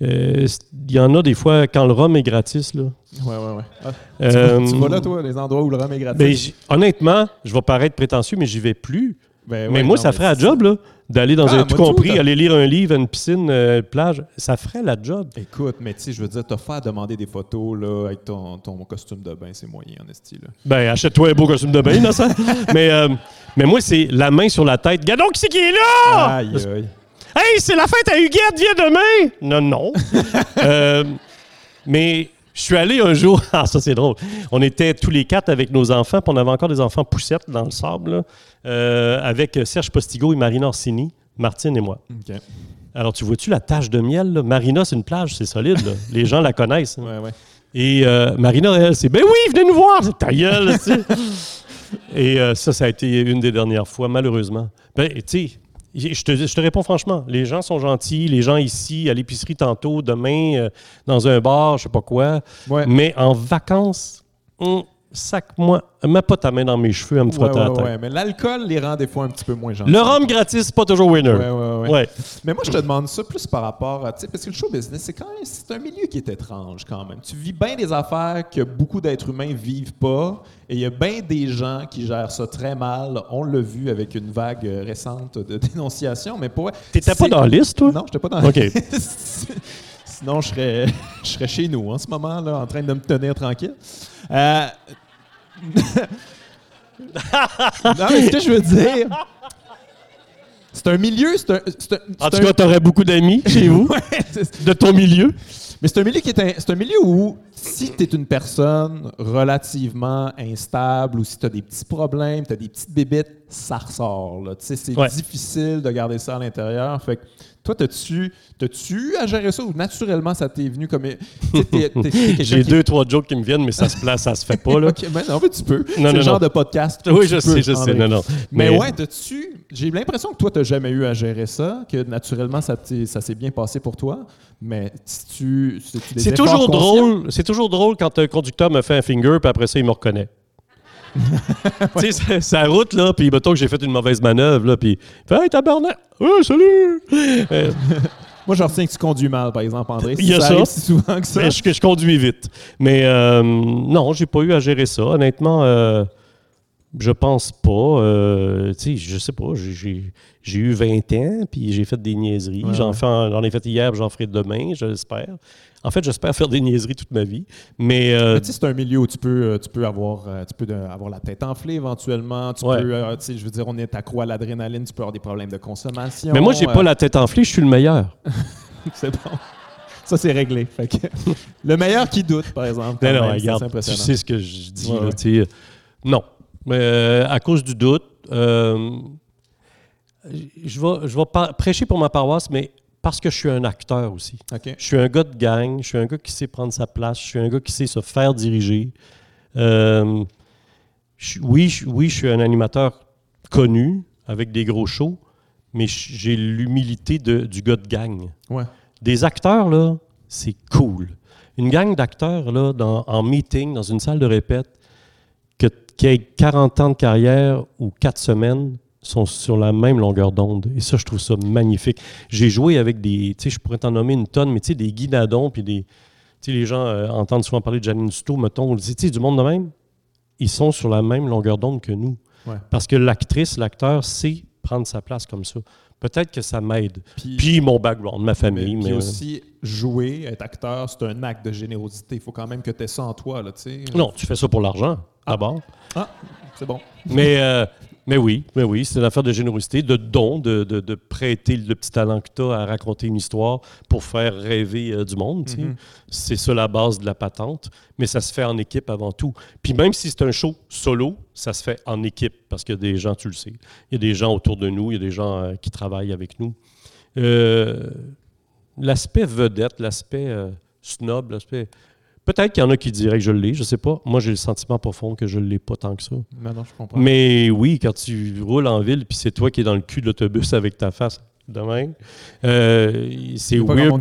Euh, Il y en a des fois, quand le rhum est gratis, là. Ouais, ouais, ouais. Ah, tu, euh, vas, tu vas là, toi, les endroits où le rhum est ben, j- honnêtement, je vais paraître prétentieux, mais j'y vais plus. Ben mais ouais, moi, non, ça ferait la job, là, d'aller dans Ah, un tout compris, aller lire un livre une piscine, euh, plage. Ça ferait la job. Écoute, mais tu sais, je veux dire, t'as fait à demander des photos là, avec ton, ton costume de bain, c'est moyen, en esti. Ben, achète-toi un beau costume de bain, [LAUGHS] ça. mais, euh, mais moi, c'est la main sur la tête. Gadon, qui c'est qui est là? Aïe, aïe. Hey, c'est la fête à Huguette, viens demain! Non, non. [LAUGHS] Euh, mais je suis allé un jour, [LAUGHS] ah, ça c'est drôle. On était tous les quatre avec nos enfants, puis on avait encore des enfants poussettes dans le sable, là, euh, avec Serge Postigo et Marina Orsini, Martine et moi. Alors, tu vois-tu la tache de miel? là? Marina, c'est une plage, c'est solide. là. [LAUGHS] Les gens la connaissent. hein. Ouais, ouais. Et euh, Marina, elle, c'est Ben oui, venez nous voir, c'est ta gueule. Et euh, ça, ça a été une des dernières fois, malheureusement. Ben, tu sais, je te, je te réponds franchement, les gens sont gentils, les gens ici, à l'épicerie tantôt, demain, euh, dans un bar, je sais pas quoi. Ouais. Mais en vacances, hum, sac-moi, mets pas ta main dans mes cheveux à me Ouais, frotter ouais, la tête. ouais, mais l'alcool les rend des fois un petit peu moins gentils. Le rhum gratis, c'est pas toujours winner. Ouais. Mais moi, je te demande ça plus par rapport à. tu sais, Parce que le show business, c'est quand même. C'est un milieu qui est étrange quand même. Tu vis bien des affaires que beaucoup d'êtres humains vivent pas. Et il y a bien des gens qui gèrent ça très mal. On l'a vu avec une vague euh, récente de [LAUGHS] dénonciation. Mais pour. T'étais pas dans la liste, toi? Non, j'étais pas dans OK. [LAUGHS] Sinon, je serais, [LAUGHS] je serais chez nous en ce moment, là, en train de me tenir tranquille. Euh, non, mais ce que je veux dire, c'est un milieu, c'est un, c'est un- En tout un- cas, t'aurais beaucoup d'amis chez vous, [LAUGHS] de ton milieu. mais c'est un milieu qui est un, c'est un milieu où si tu es une personne relativement instable ou si tu as des petits problèmes, tu as des petites bébites, ça ressort. là. Tu sais, c'est Ouais. difficile de garder ça à l'intérieur. Fait que toi, t'as-tu t'as-tu à gérer ça ou naturellement ça t'est venu comme. J'ai qui- deux, trois jokes qui me viennent, mais ça se place, ça se fait pas, là. [LAUGHS] Ok, ben non, mais tu peux. Non, c'est non, le genre non. de podcast. Oui, je sais, je sais. Non, non. Mais, ouais, t'as-tu. J'ai l'impression que toi, t'as jamais eu à gérer ça, que naturellement, ça, s'est bien passé pour toi. Mais si tu. C'est toujours drôle. C'est toujours drôle quand un conducteur me fait un finger, puis après ça, il me reconnaît. [LAUGHS] tu sais, la route, là, puis mettons que j'ai fait une mauvaise manœuvre, là, puis il fait Hey, tabarnak! Oh, salut! Euh, Moi, je retiens que tu conduis mal, par exemple, André. Il y a ça. si souvent que ça. mais je, que je conduis vite. Mais euh, non, j'ai pas eu à gérer ça. Honnêtement, euh, je pense pas. Euh, tu sais, je sais pas. j'ai- eu 20 ans, puis j'ai fait des niaiseries. Ouais, J'en ouais. ai fait hier, j'en ferai demain, je l'espère. En fait, j'espère faire des niaiseries toute ma vie. Mais, euh, Mais tu sais, c'est un milieu où tu peux, euh, tu peux, avoir, euh, tu peux avoir la tête enflée éventuellement. Tu Ouais. peux, tu sais, je veux dire, on est accro à l'adrénaline, tu peux avoir des problèmes de consommation. mais moi, j'ai euh, pas la tête enflée, je suis le meilleur. [LAUGHS] C'est bon. Ça, c'est réglé. Fait que, [LAUGHS] le meilleur qui doute, par exemple. Non, regarde, c'est tu sais ce que je dis. Ouais, là, non. Mais euh, à cause du doute, euh, je vais, je vais prêcher pour ma paroisse, mais parce que je suis un acteur aussi. Je suis un gars de gang, je suis un gars qui sait prendre sa place, je suis un gars qui sait se faire diriger. Euh, je- oui, je, oui, je suis un animateur connu avec des gros shows, mais j'ai l'humilité du gars de gang. Ouais. Des acteurs, là, c'est cool. Une gang d'acteurs, là, dans- en meeting, dans une salle de répète, que, qui ait 40 ans de carrière ou 4 semaines, sont sur la même longueur d'onde. Et ça, je trouve ça magnifique. J'ai joué avec des, tu sais, je pourrais t'en nommer une tonne, mais tu sais, des Guy Nadon, puis des, tu sais, les gens euh, entendent souvent parler de Janine Souto, mettons, tu sais, du monde de même, ils sont sur la même longueur d'onde que nous. Ouais. Parce que l'actrice, l'acteur sait prendre sa place comme ça. Peut-être que ça m'aide. Puis, Puis mon background, ma famille. mais, aussi, jouer, être acteur, c'est un acte de générosité. Il faut quand même que tu aies ça en toi, là, tu sais. Non, tu fais ça pour l'argent, d'abord. Ah, c'est bon. Mais, euh, mais oui, mais oui, c'est une affaire de générosité, de don, de, de- de prêter le petit talent que tu as à raconter une histoire pour faire rêver euh, du monde. Mhm. C'est ça la base de la patente, mais ça se fait en équipe avant tout. Puis même si c'est un show solo, ça se fait en équipe parce qu'il y a des gens, tu le sais, il y a des gens autour de nous, il y a des gens euh, qui travaillent avec nous. Euh, l'aspect vedette, l'aspect snob, l'aspect... Peut-être qu'il y en a qui diraient que je l'ai, je sais pas. Moi, j'ai le sentiment profond que je ne l'ai pas tant que ça. Non, je comprends. Mais oui, quand tu roules en ville, puis c'est toi qui es dans le cul de l'autobus avec ta face de même, euh, c'est weird.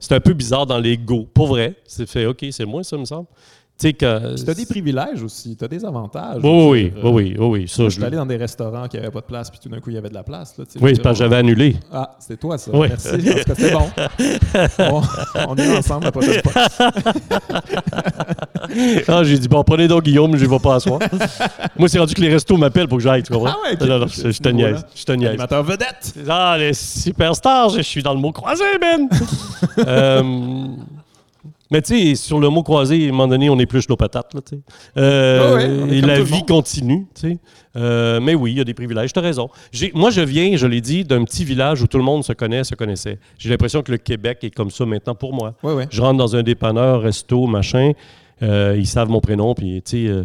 C'est un peu bizarre dans l'ego. Pour vrai, c'est fait, OK, c'est moi, ça me semble. Tu sais, que. As des privilèges aussi, tu as des avantages. Oui, oui, oui, oui, oui, oui, ça, Je je suis allé dans des restaurants qui n'avaient pas de place, puis tout d'un coup, il y avait de la place. Là, Oui, c'est parce que j'avais annulé. Ah, c'était toi, ça. Oui. Merci. Tout cas, c'était bon. on, est ensemble la prochaine fois. [LAUGHS] Ah, j'ai dit, bon, prenez donc Guillaume, je ne vais pas asseoir. [LAUGHS] Moi, c'est rendu que les restos m'appellent pour que j'aille, tu comprends? Ah ouais, ok. Non, non, je, je te niaise. Je te niaise. Animateur vedette. Ah, les superstars, je suis dans le mot croisé, Ben! [LAUGHS] Euh, mais tu sais, sur le mot croisé, à un moment donné, on épluche nos patates, là, tu sais. Euh, Ah ouais, et la vie continue, tu sais. Euh, mais oui, il y a des privilèges, tu as raison. Moi, je viens, je l'ai dit, d'un petit village où tout le monde se connaît, se connaissait. J'ai l'impression que le Québec est comme ça maintenant pour moi. Je rentre dans un dépanneur, resto, machin, euh, ils savent mon prénom, puis tu sais, euh,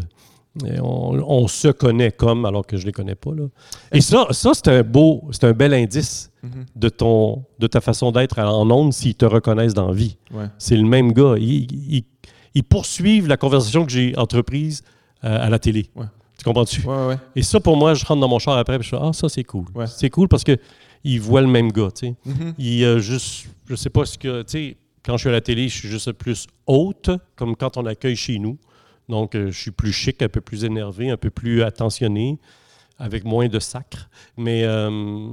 on, on se connaît comme, alors que je les connais pas. Là. Et ça, ça c'est un beau, c'est un bel indice Mhm. de, ton, de ta façon d'être en ondes s'ils te reconnaissent dans la vie. Ouais. C'est le même gars. Ils, ils- ils poursuivent la conversation que j'ai entreprise euh, à la télé. Ouais. Tu comprends-tu? Ouais. Et ça, pour moi, je rentre dans mon char après et je fais Ah, ça, c'est cool. C'est cool parce qu'ils voient le même gars. tu sais. Mhm. Il euh, juste, je sais pas ce que, tu sais, quand je suis à la télé, je suis juste plus haute, comme quand on accueille chez nous. Donc, euh, je suis plus chic, un peu plus énervé, un peu plus attentionné, avec moins de sacre. Mais, euh,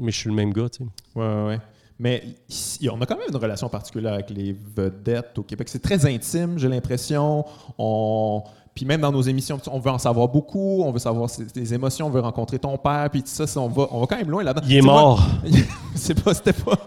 mais je suis le même gars, tu sais. Ouais, ouais, ouais. Mais ici, on a quand même une relation particulière avec les vedettes au Québec. C'est très intime, j'ai l'impression. On... Puis même dans nos émissions, on veut en savoir beaucoup, on veut savoir tes émotions, on veut rencontrer ton père, puis tout ça, ça, on, va, on va quand même loin là-dedans. Il est mort. [LAUGHS] c'est pas, c'était pas.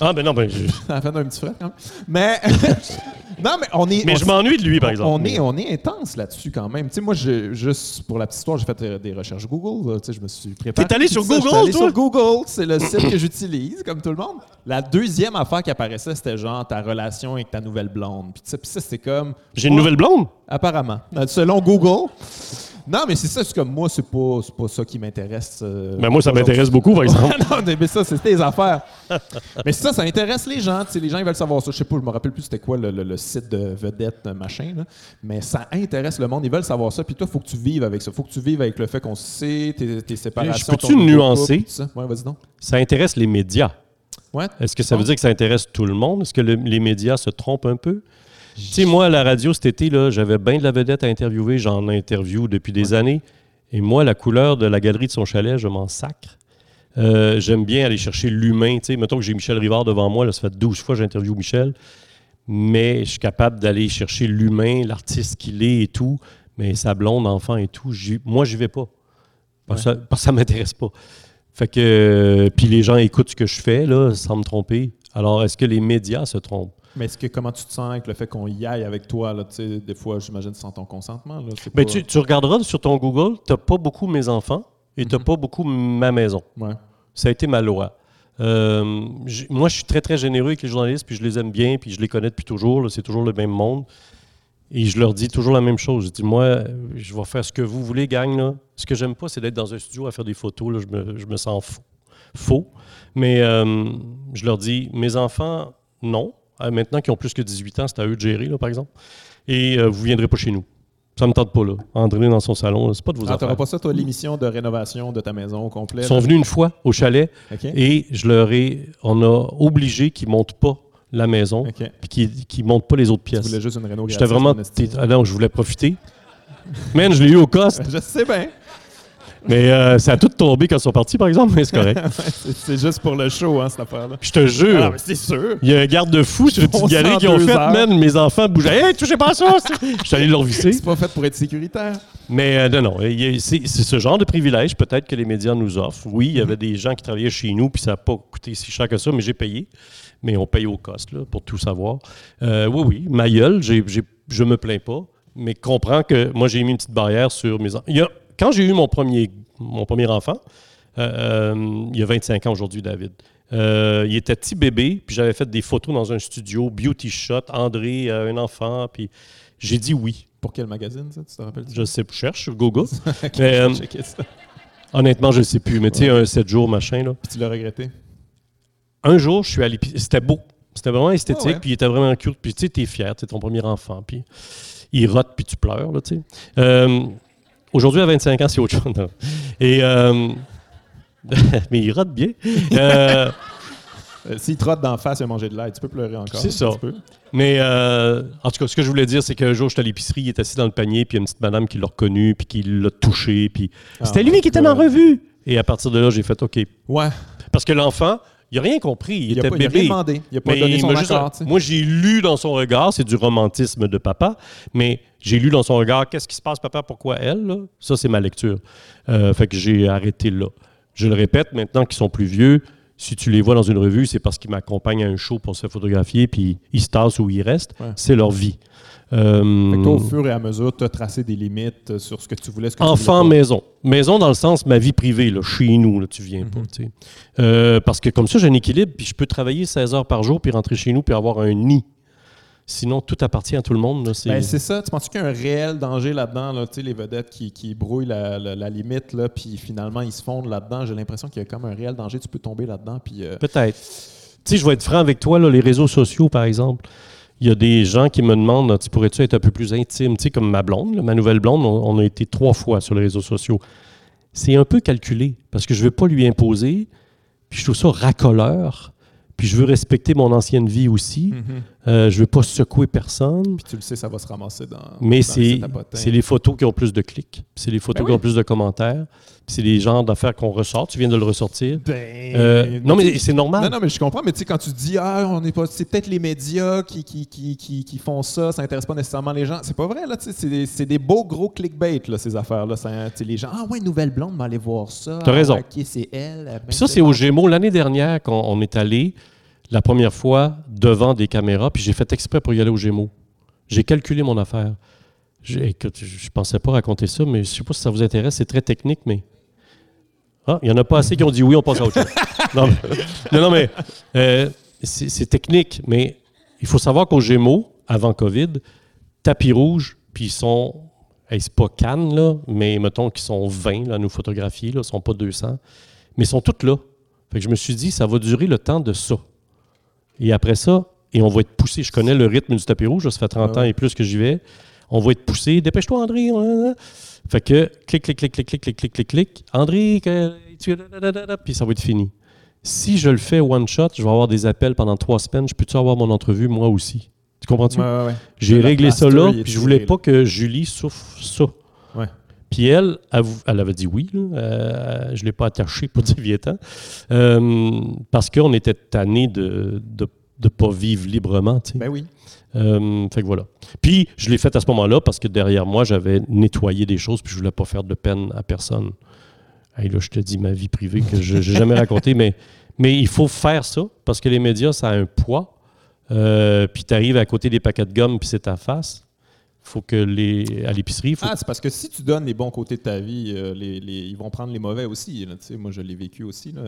Ah, ben non, ben. Je... Ça a fait un petit frère quand même. Mais. [LAUGHS] non, mais on est. Mais on je m'ennuie de lui, par exemple. On est, on est intense là-dessus quand même. Tu sais, moi, je, juste pour la petite histoire, j'ai fait euh, des recherches Google. Tu sais, je me suis préparé. T'es allé sur Google, allé toi? sur Google, c'est le site que j'utilise, comme tout le monde. La deuxième affaire qui apparaissait, c'était genre ta relation avec ta nouvelle blonde. Puis tu sais, puis ça, c'était comme. J'ai une nouvelle blonde? Apparemment. Euh, Selon Google. Non, mais c'est ça, c'est comme moi, c'est pas, c'est pas ça qui m'intéresse. euh, Ben moi, ça aujourd'hui. m'intéresse beaucoup, par exemple. [LAUGHS] non, mais ça, c'est tes affaires. mais ça, ça intéresse les gens. tu sais, Les gens, ils veulent savoir ça. Je sais pas, je me rappelle plus c'était quoi le, le- le site de vedette, euh, machin. là. Mais ça intéresse le monde. Ils veulent savoir ça. Puis toi, il faut que tu vives avec ça. faut que tu vives avec le fait qu'on sait, tes, tes séparations. peux-tu ton nouveau nuancer? couple, tout ça. Ouais, vas-y donc. Ça intéresse les médias. Ouais. Est-ce que ça veut Ah. dire que ça intéresse tout le monde? Est-ce que le- les médias se trompent un peu? Tu sais, moi, à la radio cet été, j'avais bien de la vedette à interviewer. J'en interview depuis des années. Et moi, la couleur de la galerie de son chalet, je m'en sacre. Euh, J'aime bien aller chercher l'humain. Tu sais, mettons que j'ai Michel Rivard devant moi. Là, ça fait 12 fois que j'interviewe Michel. Mais je suis capable d'aller chercher l'humain, l'artiste qu'il est et tout. Mais sa blonde, enfant et tout, moi, j'y vais pas. Parce, que ça- parce que ça m'intéresse pas. Fait que, euh, puis les gens écoutent ce que je fais, là, sans me tromper. Alors, est-ce que les médias se trompent? Mais est-ce que comment tu te sens avec le fait qu'on y aille avec toi? Là, des fois, j'imagine sans ton consentement. Là, Ben, pas- tu, tu regarderas sur ton Google, tu n'as pas beaucoup mes enfants et tu n'as pas beaucoup ma maison. Ouais. Ça a été ma loi. Euh, moi, je suis très, très généreux avec les journalistes, puis je les aime bien, puis je les connais depuis toujours. C'est toujours le même monde. Et je leur dis toujours la même chose. Je dis, moi, je vais faire ce que vous voulez, gang. Là. Ce que j'aime pas, c'est d'être dans un studio à faire des photos. Là. Je, me, je me sens faux. faux. Mais euh, je leur dis, mes enfants, non. Euh, Maintenant qu'ils ont plus que 18 ans, c'est à eux de gérer, là, par exemple. Et euh, vous viendrez pas chez nous. Ça me tente pas, là. André dans son salon, c'est pas de vos Ah, affaires. pas ça, toi, l'émission de rénovation de ta maison au complet? Ils sont venus une fois au chalet et je leur ai, on a obligé qu'ils montent pas la maison OK. puis qu'ils qu'ils montent pas les autres Tu voulais pièces. juste une réno J'étais vraiment, ah non, je voulais profiter. Man, je l'ai eu au cost, [LAUGHS] Je sais bien. Mais euh, ça a tout tombé quand ils sont partis, par exemple, mais c'est correct. [LAUGHS] c'est juste pour le show, hein, cette affaire-là. Je te Ah, jure. mais c'est sûr. Il y a un garde-fou sur une petite galerie qui ont fait, heures. man, mes enfants bougeaient. Hey, touchez pas à ça! [LAUGHS] Je suis allé leur visser. C'est pas fait pour être sécuritaire. Mais euh, non, non, il y a- c'est ce genre de privilège peut-être que les médias nous offrent. Oui, il y avait des gens qui travaillaient chez nous, puis ça n'a pas coûté si cher que ça, mais j'ai payé. Mais on paye au cost, là, pour tout savoir. Euh, oui, oui, ma gueule, j'ai- j'ai- je me plains pas, mais comprends que moi, j'ai mis une petite barrière sur mes enfants. Quand j'ai eu mon premier, mon premier enfant, euh, euh, il y a 25 ans aujourd'hui, David, euh, il était petit bébé, puis j'avais fait des photos dans un studio, beauty shot, André, un enfant, puis j'ai dit oui. Pour quel magazine, ça? Tu te rappelles? Je sais, je cherche sur Google. [LAUGHS] Ok, Mais, je vais checker ça. Honnêtement, je ne sais plus, mais tu sais, un 7 jours, machin, là. Puis tu l'as regretté? Un jour, je suis allé, c'était beau. C'était vraiment esthétique, Ah ouais? puis il était vraiment cute. Puis tu sais, t'es fier, c'est ton premier enfant, puis il rote, puis tu pleures, là, tu sais. Euh, Aujourd'hui, à 25 ans, c'est autre chose. non. Et... euh, [LAUGHS] mais il rote bien. Euh, Euh, S'il trotte d'en face, il a mangé de l'ail. Tu peux pleurer encore. C'est ça. Mais euh, en tout cas, ce que je voulais dire, c'est qu'un jour, j'étais à l'épicerie, il est assis dans le panier, puis il y a une petite madame qui l'a reconnu, puis qui l'a touché, puis Ah, c'était lui qui était dans la revue. Et à partir de là, j'ai fait OK. Ouais. Parce que l'enfant, il n'a rien compris. Il, Il a, pas, il a bébé. rien demandé. Il a pas Mais donné son juste- accord. moi, j'ai lu dans son regard, c'est du romantisme de papa, mais j'ai lu dans son regard, qu'est-ce qui se passe, papa, pourquoi elle? là? Ça, c'est ma lecture. Euh, fait que j'ai arrêté là. Je le répète, maintenant qu'ils sont plus vieux, si tu les vois dans une revue, c'est parce qu'ils m'accompagnent à un show pour se photographier, puis ils se tassent ou ils restent. Ouais. C'est leur vie. Euh, Fait que toi, au fur et à mesure, tu as tracé des limites euh, sur ce que tu voulais. Ce que tu Enfant, voulais maison. Maison dans le sens, ma vie privée, là, chez nous, là, tu viens pas. Mhm. Euh, parce que comme ça, j'ai un équilibre, puis je peux travailler 16 heures par jour, puis rentrer chez nous, puis avoir un nid. Sinon, tout appartient à tout le monde. c'est- Ben, c'est ça. Tu penses qu'il y a un réel danger là-dedans, là, les vedettes qui, qui brouillent la, la- la limite, là, puis finalement ils se fondent là-dedans. J'ai l'impression qu'il y a comme un réel danger. Tu peux tomber là-dedans. Puis, euh, Peut-être. Tu sais, je vais être franc avec toi, là, les réseaux sociaux, par exemple. Il y a des gens qui me demandent, tu pourrais-tu être un peu plus intime? Tu sais, comme ma blonde, ma nouvelle blonde, on, on a été trois fois sur les réseaux sociaux. C'est un peu calculé, parce que je ne veux pas lui imposer, puis je trouve ça racoleur, puis je veux respecter mon ancienne vie aussi. mhm. Euh, je veux pas secouer personne. Puis tu le sais, ça va se ramasser dans. Mais dans c'est c'est les photos qui ont plus de clics. C'est les photos Ben qui ont oui. plus de commentaires. C'est les genres d'affaires qu'on ressort. Tu viens de le ressortir. Ben, Euh, non, mais c'est normal. Non, non, mais je comprends, mais tu sais, quand tu dis, ah, on est pas. C'est peut-être les médias qui, qui, qui, qui, qui font ça, ça intéresse pas nécessairement les gens. C'est pas vrai, là, tu sais, c'est des, c'est des beaux gros clickbait, là, ces affaires-là. Ça, les gens, ah, ouais, nouvelle blonde, va aller voir ça. T'as Ah, raison. ouais, Ok, c'est elle. Ben, Puis ça, c'est aux Gémeaux. L'année dernière, quand on est allé, la première fois, devant des caméras, puis j'ai fait exprès pour y aller aux Gémeaux. J'ai calculé mon affaire. Écoute, je je pensais pas raconter ça, mais je sais pas si ça vous intéresse. C'est très technique, mais. Ah, il y en a pas assez qui ont dit oui, on passe à autre chose. [LAUGHS] non, mais, non, mais euh, c'est technique, mais il faut savoir qu'aux Gémeaux, avant COVID, tapis rouge, puis ils sont. Pas Cannes, là, mais mettons qu'ils sont 20 là, à nous photographier, ils sont pas 200, mais ils sont toutes là. Fait que je me suis dit, ça va durer le temps de ça. Et après ça, et on va être poussé. Je connais le rythme du tapis rouge, ça fait 30 Ouais, ans et plus que j'y vais. On va être poussé. Dépêche-toi, André. Fait que clic, clic, clic, clic, clic, clic, clic, clic, clic. André, tu- puis ça va être fini. Si je le fais one shot, je vais avoir des appels pendant trois semaines. Je peux-tu avoir mon entrevue moi aussi? Tu comprends-tu? Ouais, ouais. J'ai réglé ça là, puis je voulais pas que Julie souffre ça. Puis elle, elle, avait dit oui. Là. Euh, je ne l'ai pas attaché pour [LAUGHS] dire vieux-temps. Euh, parce qu'on était tanné de ne de, pas vivre librement. Ben oui. Euh, fait que voilà. Puis je l'ai fait à ce moment-là parce que derrière moi, j'avais nettoyé des choses puis je voulais pas faire de peine à personne. Hey, là, je te dis ma vie privée que je n'ai jamais [LAUGHS] racontée, mais, mais il faut faire ça parce que les médias, ça a un poids. Puis tu arrives à côté des paquets de gomme puis c'est ta face. Faut que les à l'épicerie, faut Ah, c'est parce que si tu donnes les bons côtés de ta vie, euh, les, les- ils vont prendre les mauvais aussi. là, moi, je l'ai vécu aussi. là.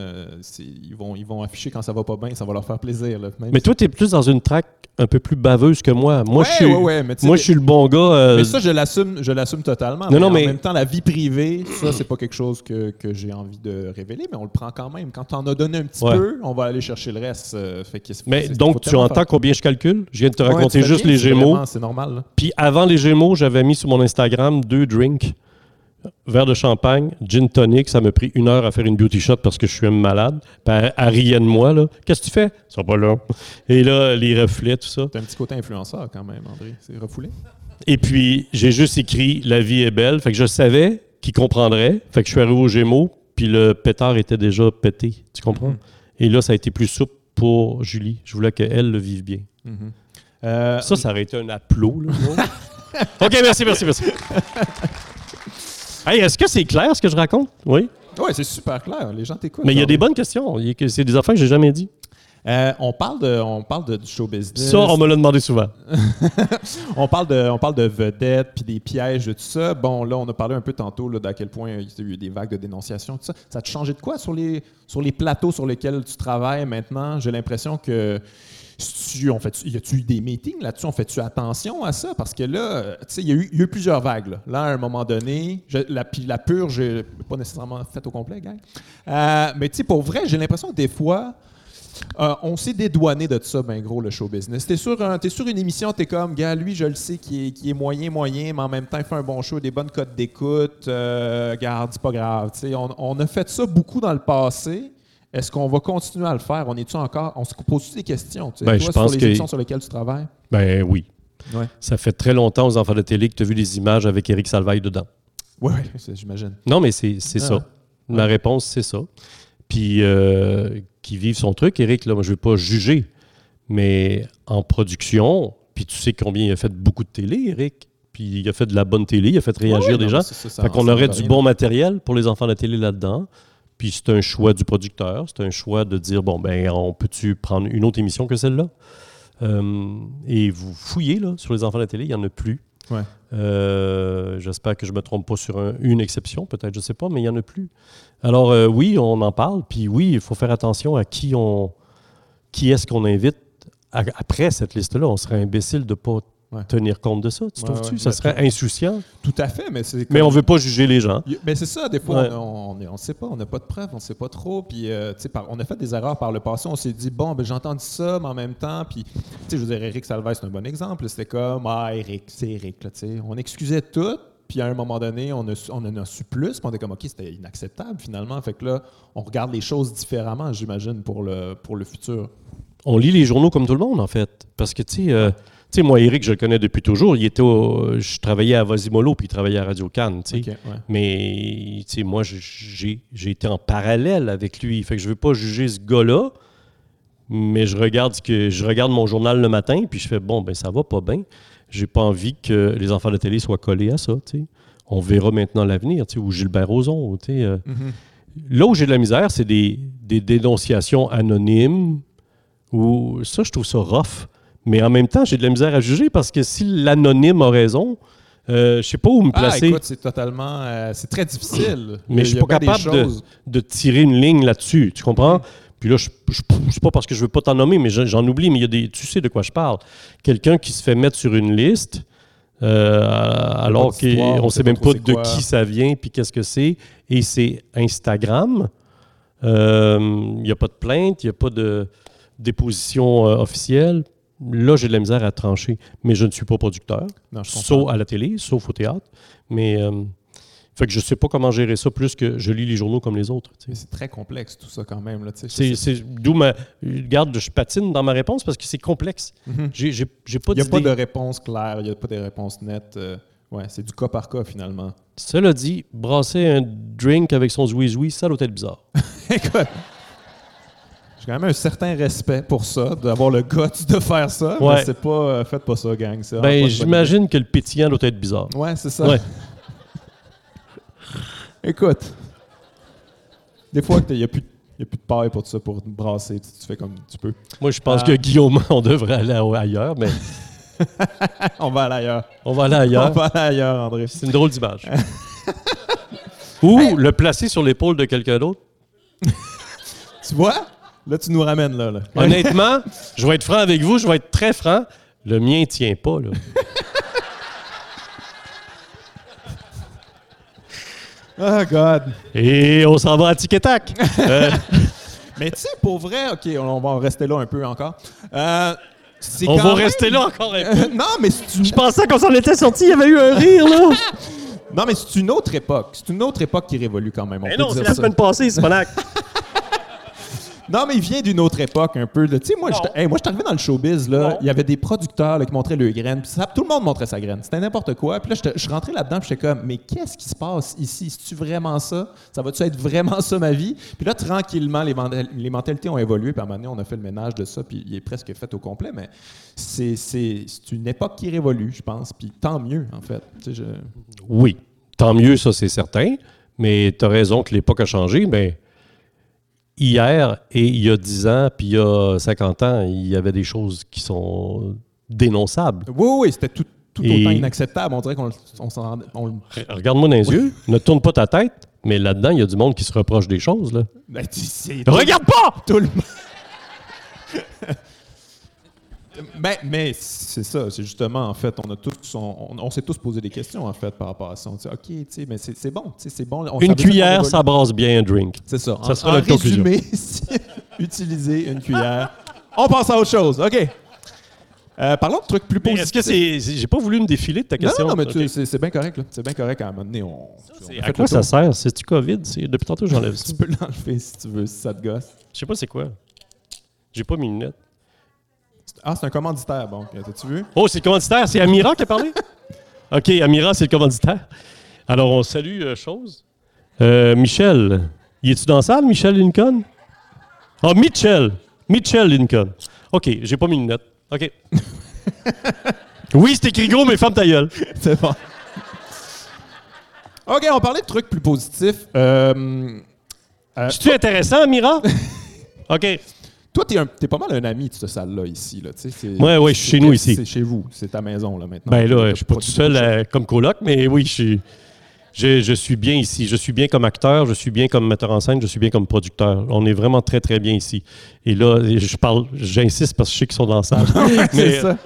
Ils, vont, ils vont afficher quand ça va pas bien, ça va leur faire plaisir. là. Même Mais si- toi, tu es plus dans une traque un peu plus baveuse que moi. Moi, Ouais, je suis, ouais, ouais, mais moi, je suis le bon gars. euh, Mais ça, je l'assume, je l'assume totalement. Non, mais non, en mais- même temps, la vie privée, ça, c'est pas quelque chose que, que j'ai envie de révéler, mais on le prend quand même. Quand on a donné un petit peu, on va aller chercher le reste. euh, fait mais donc, tu entends combien je calcule? Je viens de te raconter juste bien, les Gémeaux. C'est normal. Puis avant les Gémeaux, j'avais mis sur mon Instagram deux drinks. Verre de champagne, gin tonic, ça m'a pris une heure à faire une beauty shot parce que je suis un malade. Puis elle, elle riait de moi, là. Qu'est-ce que tu fais? Ils sont pas là. Et là, les reflets, tout ça. T'as un petit côté influenceur quand même, André. C'est refoulé. Et puis, j'ai juste écrit La vie est belle. Fait que je savais qu'il comprendrait. Fait que je suis arrivé aux Gémeaux, puis le pétard était déjà pété. Tu comprends? Mhm. Et là, ça a été plus souple pour Julie. Je voulais qu'elle le vive bien. Mhm. Euh, Ça, ça aurait été un aplomb? [LAUGHS] OK, merci, merci, merci. Hey, est-ce que c'est clair ce que je raconte? Oui. ouais, c'est super clair. Les gens t'écoutent. Mais il y a des bonnes questions. C'est des affaires que j'ai jamais dit. Euh, on parle de, on parle de, du show business. Ça, on me l'a demandé souvent. [LAUGHS] On parle de, on parle de vedettes puis des pièges de tout ça. Bon, là, on a parlé un peu tantôt d'à quel point il y a eu des vagues de dénonciation, tout ça. Ça te changé de quoi sur les, sur les plateaux sur lesquels tu travailles maintenant? J'ai l'impression que tu, y a-tu eu des meetings là-dessus? On fait-tu attention à ça? Parce que là, euh, il y, a y a eu plusieurs vagues. Là, à un moment donné, je- la, la purge, j'ai pas nécessairement faite au complet, gang. Euh, mais tu sais, pour vrai, j'ai l'impression que des fois, euh, on s'est dédouané de ça, ben gros, le show business. T'es sur, t'es sur une émission, t'es comme, gars, lui, je le sais, qui est, moyen, moyen, mais en même temps, il fait un bon show, des bonnes cotes d'écoute. Euh, garde, c'est pas grave. On, on a fait ça beaucoup dans le passé. Est-ce qu'on va continuer à le faire? On est-tu encore. On se pose des questions? Tu sais, Ben, toi, je sur les que- émissions sur lesquelles tu travailles? Ben oui. Ouais. Ça fait très longtemps aux enfants de télé que tu as vu des images avec Éric Salvaille dedans. Oui, j'imagine. Non, mais c'est Ah. ça. Ma réponse, c'est ça. Puis, euh, qui vive son truc, Éric, là, moi, je ne vais pas juger, mais en production, puis tu sais combien il a fait beaucoup de télé, Éric, puis il a fait de la bonne télé, il a fait réagir des non, gens. ça, Fait qu'on aurait rien. du bon matériel pour les enfants de la télé là-dedans. Puis c'est un choix du producteur, c'est un choix de dire bon ben on peut-tu prendre une autre émission que celle-là? Euh, Et vous fouillez là sur les enfants de la télé, il y en a plus. Ouais. Euh, J'espère que je me trompe pas sur un- une exception, peut-être, je sais pas, mais il y en a plus. Alors euh, oui, on en parle, puis oui, il faut faire attention à qui on, qui est-ce qu'on invite après cette liste-là. On serait imbécile de pas Ouais. tenir compte de ça. Tu Ouais, trouves-tu? Ça serait insouciant. Tout à fait, mais c'est. Mais comme- on veut pas juger les gens. Y- Ben c'est ça, des fois, on ne sait pas, on n'a pas de preuves, on ne sait pas trop. Puis, euh, par- on a fait des erreurs par le passé, on s'est dit, bon, ben, j'ai entendu ça, mais en même temps, puis, tu sais, je veux dire, Eric Salvaire, c'est un bon exemple. C'était comme, ah, Eric, c'est Eric, là, tu sais. On excusait tout, puis à un moment donné, on, a su- on en a su plus. Puis on était comme, OK, c'était inacceptable finalement. Fait que là, on regarde les choses différemment, j'imagine, pour le, pour le futur. On lit les journaux comme tout le monde, en fait. Parce que, tu sais, euh, sais, moi, Eric, je le connais depuis toujours. Il était au- je travaillais à Vasimolo, puis il travaillait à Radio Cannes, tu sais. OK, ouais. Mais, tu sais, moi, j'ai été en parallèle avec lui. Fait que je veux pas juger ce gars-là, mais je regarde, que, je regarde mon journal le matin, puis je fais, bon, ben ça va pas bien. J'ai pas envie que les enfants de télé soient collés à ça, tu sais. On verra maintenant l'avenir, tu sais, ou Gilbert Rozon, tu sais. euh. Mhm. Là où j'ai de la misère, c'est des, des dénonciations anonymes, ou ça, je trouve ça rough. Mais en même temps, j'ai de la misère à juger parce que si l'anonyme a raison, euh, je sais pas où me Ah, placer. écoute, c'est totalement. euh, c'est très difficile. [CLEARS THROAT] Mais je suis pas capable de- de tirer une ligne là-dessus. Tu comprends? Puis là, je, c'est pas parce que je veux pas t'en nommer, mais je- j'en oublie, mais il y a des. Tu sais de quoi je parle. Quelqu'un qui se fait mettre sur une liste, euh, alors qu'on on sait même pas de quoi. qui ça vient, puis qu'est-ce que c'est. Et c'est Instagram. Euh, Il n'y a pas de plainte, il n'y a pas de déposition officielle. Là, j'ai de la misère à trancher. Mais je ne suis pas producteur, Non, je comprends. sauf à la télé, sauf au théâtre. Mais. euh, fait que je sais pas comment gérer ça plus que je lis les journaux comme les autres. Mais c'est très complexe tout ça quand même. Là. C'est, c'est d'où ma. Regarde, je patine dans ma réponse parce que c'est complexe. Mhm. J'ai, j'ai, j'ai pas Il n'y a pas de réponse claire, il n'y a pas de réponse nette. euh, ouais, c'est du cas par cas finalement. Cela dit, brasser un drink avec son zouizoui, ça doit être bizarre. [LAUGHS] Écoute, j'ai quand même un certain respect pour ça, d'avoir le guts de faire ça. Ouais. Mais c'est pas. euh, faites pas ça, gang. c'est Ben, j'imagine que le pétillant doit être bizarre. Ouais, c'est ça. Ouais. [LAUGHS] Écoute, des fois, il n'y a, plus de- a plus de paille pour ça, pour brasser. Tu, tu fais comme tu peux. Moi, je pense Ah. que Guillaume, [LAUGHS] on devrait aller ailleurs, mais [LAUGHS] On va aller ailleurs. on va aller On ailleurs. va aller ailleurs, André. C'est une drôle d'image. Ou le placer sur l'épaule de quelqu'un d'autre. Tu vois? Là, tu nous ramènes là. là. Honnêtement, je vais être franc avec vous, je vais être très franc. Le mien tient pas, là. [LAUGHS] Oh, God. Et on s'en va à Tic Tac. [LAUGHS] Euh, Mais tu sais, pour vrai, OK, on va en rester là un peu encore. Euh, c'est on va même- rester là encore un peu. Euh, [LAUGHS] non, mais c'est une... Je pensais qu'on s'en était sorti, il y avait eu un rire, là. non, mais c'est une autre époque. C'est une autre époque qui révolue quand même. On Mais peut non, c'est la semaine passée, Simonac. Non, mais il vient d'une autre époque un peu. Tu sais, moi, j'étais hey, moi, j'étais arrivé dans le showbiz, là. Il y avait des producteurs là, qui montraient le graine. Puis ça- tout le monde montrait sa graine. C'était n'importe quoi. Puis là, je suis rentré là-dedans, puis j'étais comme, mais qu'est-ce qui se passe ici? C'est-tu vraiment ça? Ça va-tu être vraiment ça, ma vie? Puis là, tranquillement, les, mentalités ont évolué. Puis à un moment donné, on a fait le ménage de ça, puis il est presque fait au complet. Mais c'est c'est- c'est une époque qui révolue, je pense. Puis tant mieux, en fait. Je- Oui, tant mieux, ça, c'est certain. Mais tu as raison que l'époque a changé. Mais hier et il y a 10 ans, puis il y a 50 ans, il y avait des choses qui sont dénonçables. Oui, oui, c'était tout, tout Et- autant inacceptable. On dirait qu'on s'en on Regarde-moi dans les yeux, ne tourne pas ta tête, mais là-dedans, il y a du monde qui se reproche des choses. Là. Ben, Regarde pas! tout le monde. [LAUGHS] Ben, mais c'est ça, c'est justement, en fait, on a tous, on, on- on s'est tous posé des questions, en fait, par rapport à ça. On dit, OK, tu sais, mais c'est bon, tu sais, c'est bon. on- Une cuillère, ça brasse bien un drink. C'est ça. ça en, sera en notre résumé, [LAUGHS] utiliser une cuillère. On passe à autre chose, OK. Euh, parlons de trucs plus positifs. Est-ce que c'est. J'ai pas voulu me défiler de ta question. non, non, mais c'est bien correct, là. C'est bien correct à un moment donné. On, on À quoi ça sert? C'est-tu COVID? Depuis tantôt, j'enlève ça. Tu peux l'enlever si tu veux, si ça te gosse. Je sais pas c'est quoi. J'ai pas mis une lunettes. Ah, c'est un commanditaire, bon. T'as-tu vu? Oh, c'est le commanditaire. C'est Amira qui a parlé? [LAUGHS] OK, Amira, c'est le commanditaire. Alors, on salue euh, chose. Euh, Michel. Y es-tu dans la salle, Michel Lincoln? Ah, Mitchell. Mitchell Lincoln. OK, j'ai pas mis une lunettes. OK. [LAUGHS] oui, c'est écrit gros, mais ferme ta gueule. [LAUGHS] C'est bon. OK, on parlait de trucs plus positifs. Euh, euh, C'est-tu intéressant, Amira? OK. Toi, t'es, un- t'es pas mal un ami de cette salle-là, ici. Là, tu sais, c'est- Ouais, ouais, je suis chez nous, ici. C'est chez vous. C'est ta maison, là, maintenant. Ben là, je suis pas tout seul euh, comme coloc, mais oui, je suis, je, je suis bien ici. Je suis bien comme acteur, je suis bien comme metteur en scène, je suis bien comme producteur. On est vraiment très, très bien ici. Et là, je parle, j'insiste parce que je sais qu'ils sont dans la salle. [LAUGHS] mais, c'est ça.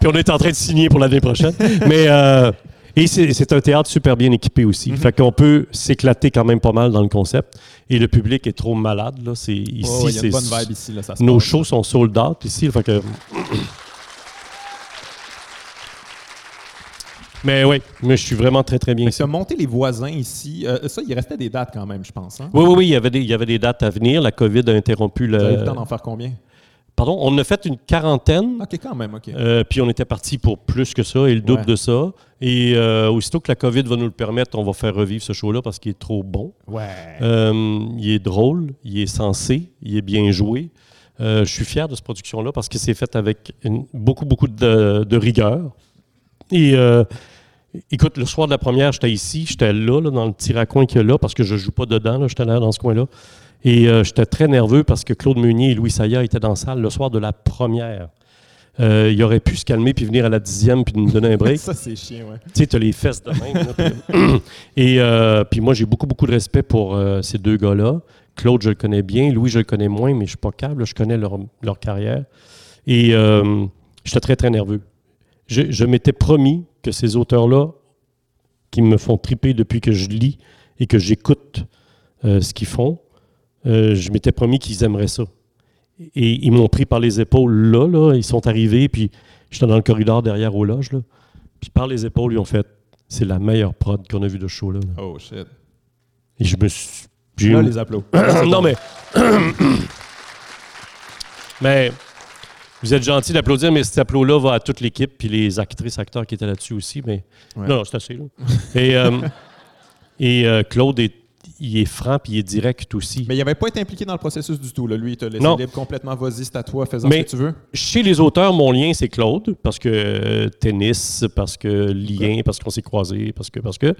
Puis on est en train de signer pour l'année prochaine. mais euh, et c'est un théâtre super bien équipé aussi. Fait qu'on peut s'éclater quand même pas mal dans le concept. Et le public est trop malade. Là. C'est, ici, Oh, c'est- vibe ici. Là, ça se nos passe. shows sont sold out ici. Fait que, [COUGHS] Mais oui, mais je suis vraiment très, très bien Mais tu as monté les voisins ici. Euh, ça, il restait des dates quand même, je pense. Hein? Oui, oui, oui, il y, avait des, il y avait des dates à venir. La COVID a interrompu Vous avez eu le. le temps d'en faire combien? Pardon, on a fait une quarantaine. OK, quand même, OK. Euh, puis on était parti pour plus que ça et le double Ouais. de ça. Et euh, aussitôt que la COVID va nous le permettre, on va faire revivre ce show-là parce qu'il est trop bon. ouais. Euh, il est drôle, il est sensé, il est bien joué. Je suis fier de cette production-là parce que c'est fait avec une- beaucoup, beaucoup de, de rigueur. Et écoute, le soir de la première, j'étais ici, j'étais là, là, dans le petit raccoin qu'il y a là, parce que je joue pas dedans, j'étais là dans ce coin-là. Et euh, j'étais très nerveux parce que Claude Meunier et Louis Saya étaient dans la salle le soir de la première. Euh, il aurait pu se calmer puis venir à la dixième puis nous donner un break. [LAUGHS] ça, c'est chiant, ouais. Tu sais, t'as les fesses de même. là, puis- [CLEARS THROAT] et euh, puis moi, j'ai beaucoup, beaucoup de respect pour ces deux gars-là. Claude, je le connais bien. Louis, je le connais moins, mais je suis pas câble. Je connais leur, leur carrière. Et j'étais très, très nerveux. Je, je m'étais promis que ces auteurs-là, qui me font triper depuis que je lis et que j'écoute ce qu'ils font, euh, je m'étais promis qu'ils aimeraient ça. Et ils m'ont pris par les épaules là, là. Ils sont arrivés, puis j'étais dans le corridor derrière aux loges, là. Puis par les épaules, ils ont fait c'est la meilleure prod qu'on a vue de ce show-là. là. Oh, shit. Et je me suis. j'ai Là, eu- les applaudissements. [COUGHS] non, mais. [COUGHS] mais. Vous êtes gentil d'applaudir, mais cet applaud-là va à toute l'équipe, puis les actrices, acteurs qui étaient là-dessus aussi. Mais Ouais. non, non, c'est assez. Là. et euh, et euh, Claude, est, il est franc, puis il est direct aussi. Mais il n'avait pas été impliqué dans le processus du tout. Là. Lui, il t'a laissé Non. libre complètement. Vas-y, c'est à toi, Mais- ce que tu veux. Chez les auteurs, mon lien, c'est Claude, parce que euh, tennis, parce que lien, parce qu'on s'est croisés, parce que. Parce que.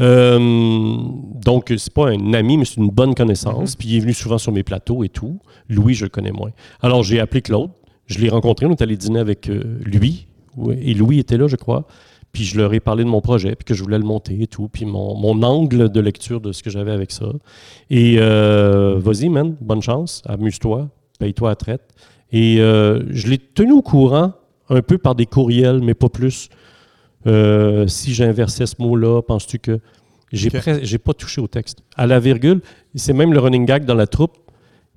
Euh, donc, c'est pas un ami, mais c'est une bonne connaissance. Puis il est venu souvent sur mes plateaux et tout. Louis, je le connais moins. Alors, j'ai appelé Claude. Je l'ai rencontré. On est allé dîner avec euh, lui. Et Louis était là, je crois. Puis je leur ai parlé de mon projet, puis que je voulais le monter et tout. Puis mon, mon angle de lecture de ce que j'avais avec ça. Et euh, vas-y, man, bonne chance. Amuse-toi. Paye-toi à traite. Et euh, je l'ai tenu au courant un peu par des courriels, mais pas plus. Euh, si j'inversais ce mot-là, penses-tu que. J'ai Ok. pres- j'ai pas touché au texte? À la virgule, c'est même le running gag dans la troupe.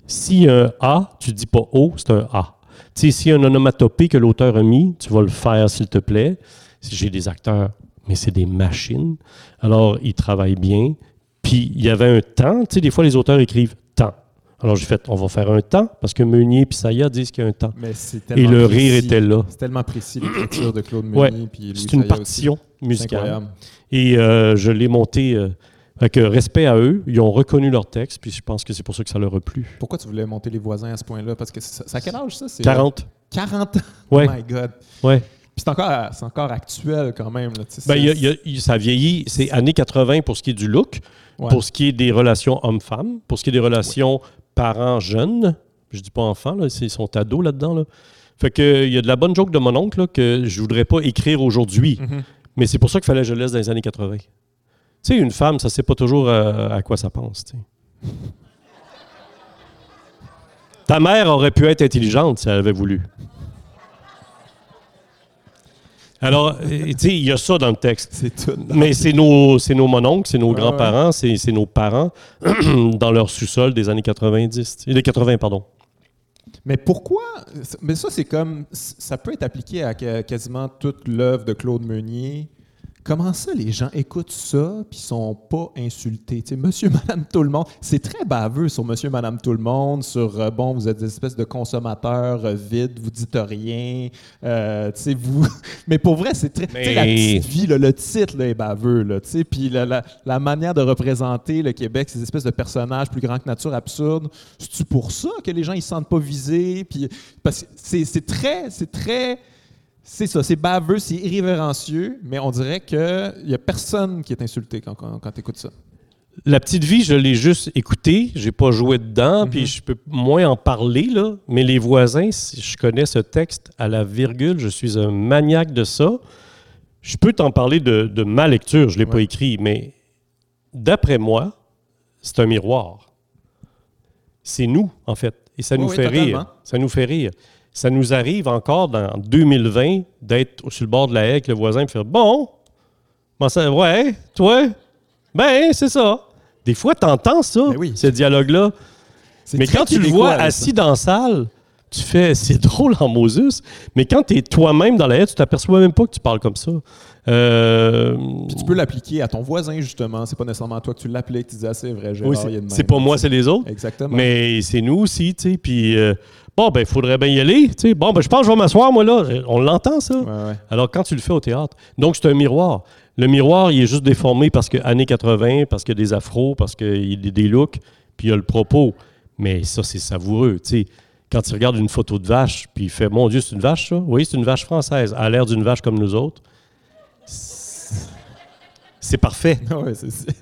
Si un A, tu dis pas O, c'est un A. Tu sais, s'il y a un onomatopée que l'auteur a mis, tu vas le faire s'il te plaît. Si J'ai des acteurs, mais c'est des machines. Alors, ils travaillent bien. Puis, il y avait un temps. Tu sais, des fois, les auteurs écrivent temps. Alors, j'ai fait, on va faire un temps, parce que Meunier et Saya disent qu'il y a un temps. Mais c'est Et tellement le précis. rire était là. C'est tellement précis, l'écriture de Claude. Meunier. C'est une Saya partition aussi. Musicale. Et euh, je l'ai monté euh, avec euh, respect à eux. Ils ont reconnu leur texte, puis je pense que c'est pour ça que ça leur a plu. Pourquoi tu voulais monter les voisins à ce point-là? Parce que c'est à quel âge ça? C'est 40. 40 ans? Ouais. Oh my God. Ouais. Puis c'est encore, c'est encore actuel quand même. Là, Ben, y a- y a- ça vieillit. C'est années 80 pour ce qui est du look, Ouais. pour ce qui est des relations hommes-femmes, pour ce qui est des relations parents-jeunes. Je dis pas enfants, là, c'est- ils sont ados là-dedans. Là. Fait que il y a de la bonne joke de mon oncle là, que je voudrais pas écrire aujourd'hui. Mhm. Mais c'est pour ça qu'il fallait que je laisse dans les années 80. Tu sais, une femme, ça sait pas toujours euh, à quoi ça pense. Ta mère aurait pu être intelligente si elle avait voulu. Alors, tu sais, il y a ça dans le texte. C'est tout. Mais c'est nos, c'est nos mononcles, c'est nos grands-parents, c'est, c'est nos parents [CLEARS THROAT] dans leur sous-sol des années 90. tu sais, Des 80, pardon. Mais pourquoi? Mais ça, c'est comme. Ça peut être appliqué à quasiment toute l'œuvre de Claude Meunier. Comment ça, les gens écoutent ça puis sont pas insultés? Monsieur, [LAUGHS] madame, tout le monde. C'est très baveux sur monsieur, madame, tout le monde, sur, euh, bon, vous êtes des espèces de consommateurs euh, vides, vous dites rien. euh, tu sais, vous. [LAUGHS] Mais pour vrai, c'est très. Tu sais, la Mais- petite vie, là, le titre là, est baveux, là, tu sais, puis la, la- la manière de représenter le Québec, ces espèces de personnages plus grands que nature, absurdes, c'est-tu pour ça que les gens ils se sentent pas visés? Puis, parce que c'est très, c'est très, c'est ça, c'est baveux, c'est irrévérencieux, mais on dirait qu'il y a personne qui est insulté quand, quand, quand tu écoutes ça. La petite vie, je l'ai juste écoutée, j'ai pas joué dedans, Mhm. puis je peux moins en parler, là. Mais les voisins, si je connais ce texte à la virgule, je suis un maniaque de ça. Je peux t'en parler de, de ma lecture, je l'ai pas écrit, mais d'après moi, c'est un miroir. C'est nous, en fait. Et ça Oui, nous oui, fait rire. Ça nous fait rire. Ça nous arrive encore dans 2020 d'être sur le bord de la haie avec le voisin et faire Bon, ça, ouais, toi, ben, c'est ça. Des fois, tu entends ça, Ben oui. ce dialogue-là. Mais quand tu le vois assis ça. dans la salle, tu fais, [LAUGHS] c'est drôle en Moses, mais quand tu es toi-même dans la haie, tu t'aperçois même pas que tu parles comme ça. Euh, Puis tu peux l'appliquer à ton voisin, justement. C'est pas nécessairement à toi que tu l'appliques, tu disais, ah, c'est vrai, Gérard, oui, c'est pas moi, c'est les autres. Exactement. Mais c'est nous aussi, tu sais. Puis, euh, bon, ben, il faudrait bien y aller. Bon, ben, je pense que je vais m'asseoir, moi, là. On l'entend, ça? Ouais, ouais. Alors, quand tu le fais au théâtre, donc c'est un miroir. Le miroir, il est juste déformé parce que années 80, parce qu'il y a des afros, parce qu'il y a des looks, puis il y a le propos. Mais ça, c'est savoureux, tu sais. Quand tu regardes une photo de vache, puis il fait Mon Dieu, c'est une vache, ça? Oui, c'est une vache française. Elle a l'air d'une vache comme nous autres. C'est parfait. [LAUGHS] Ouais,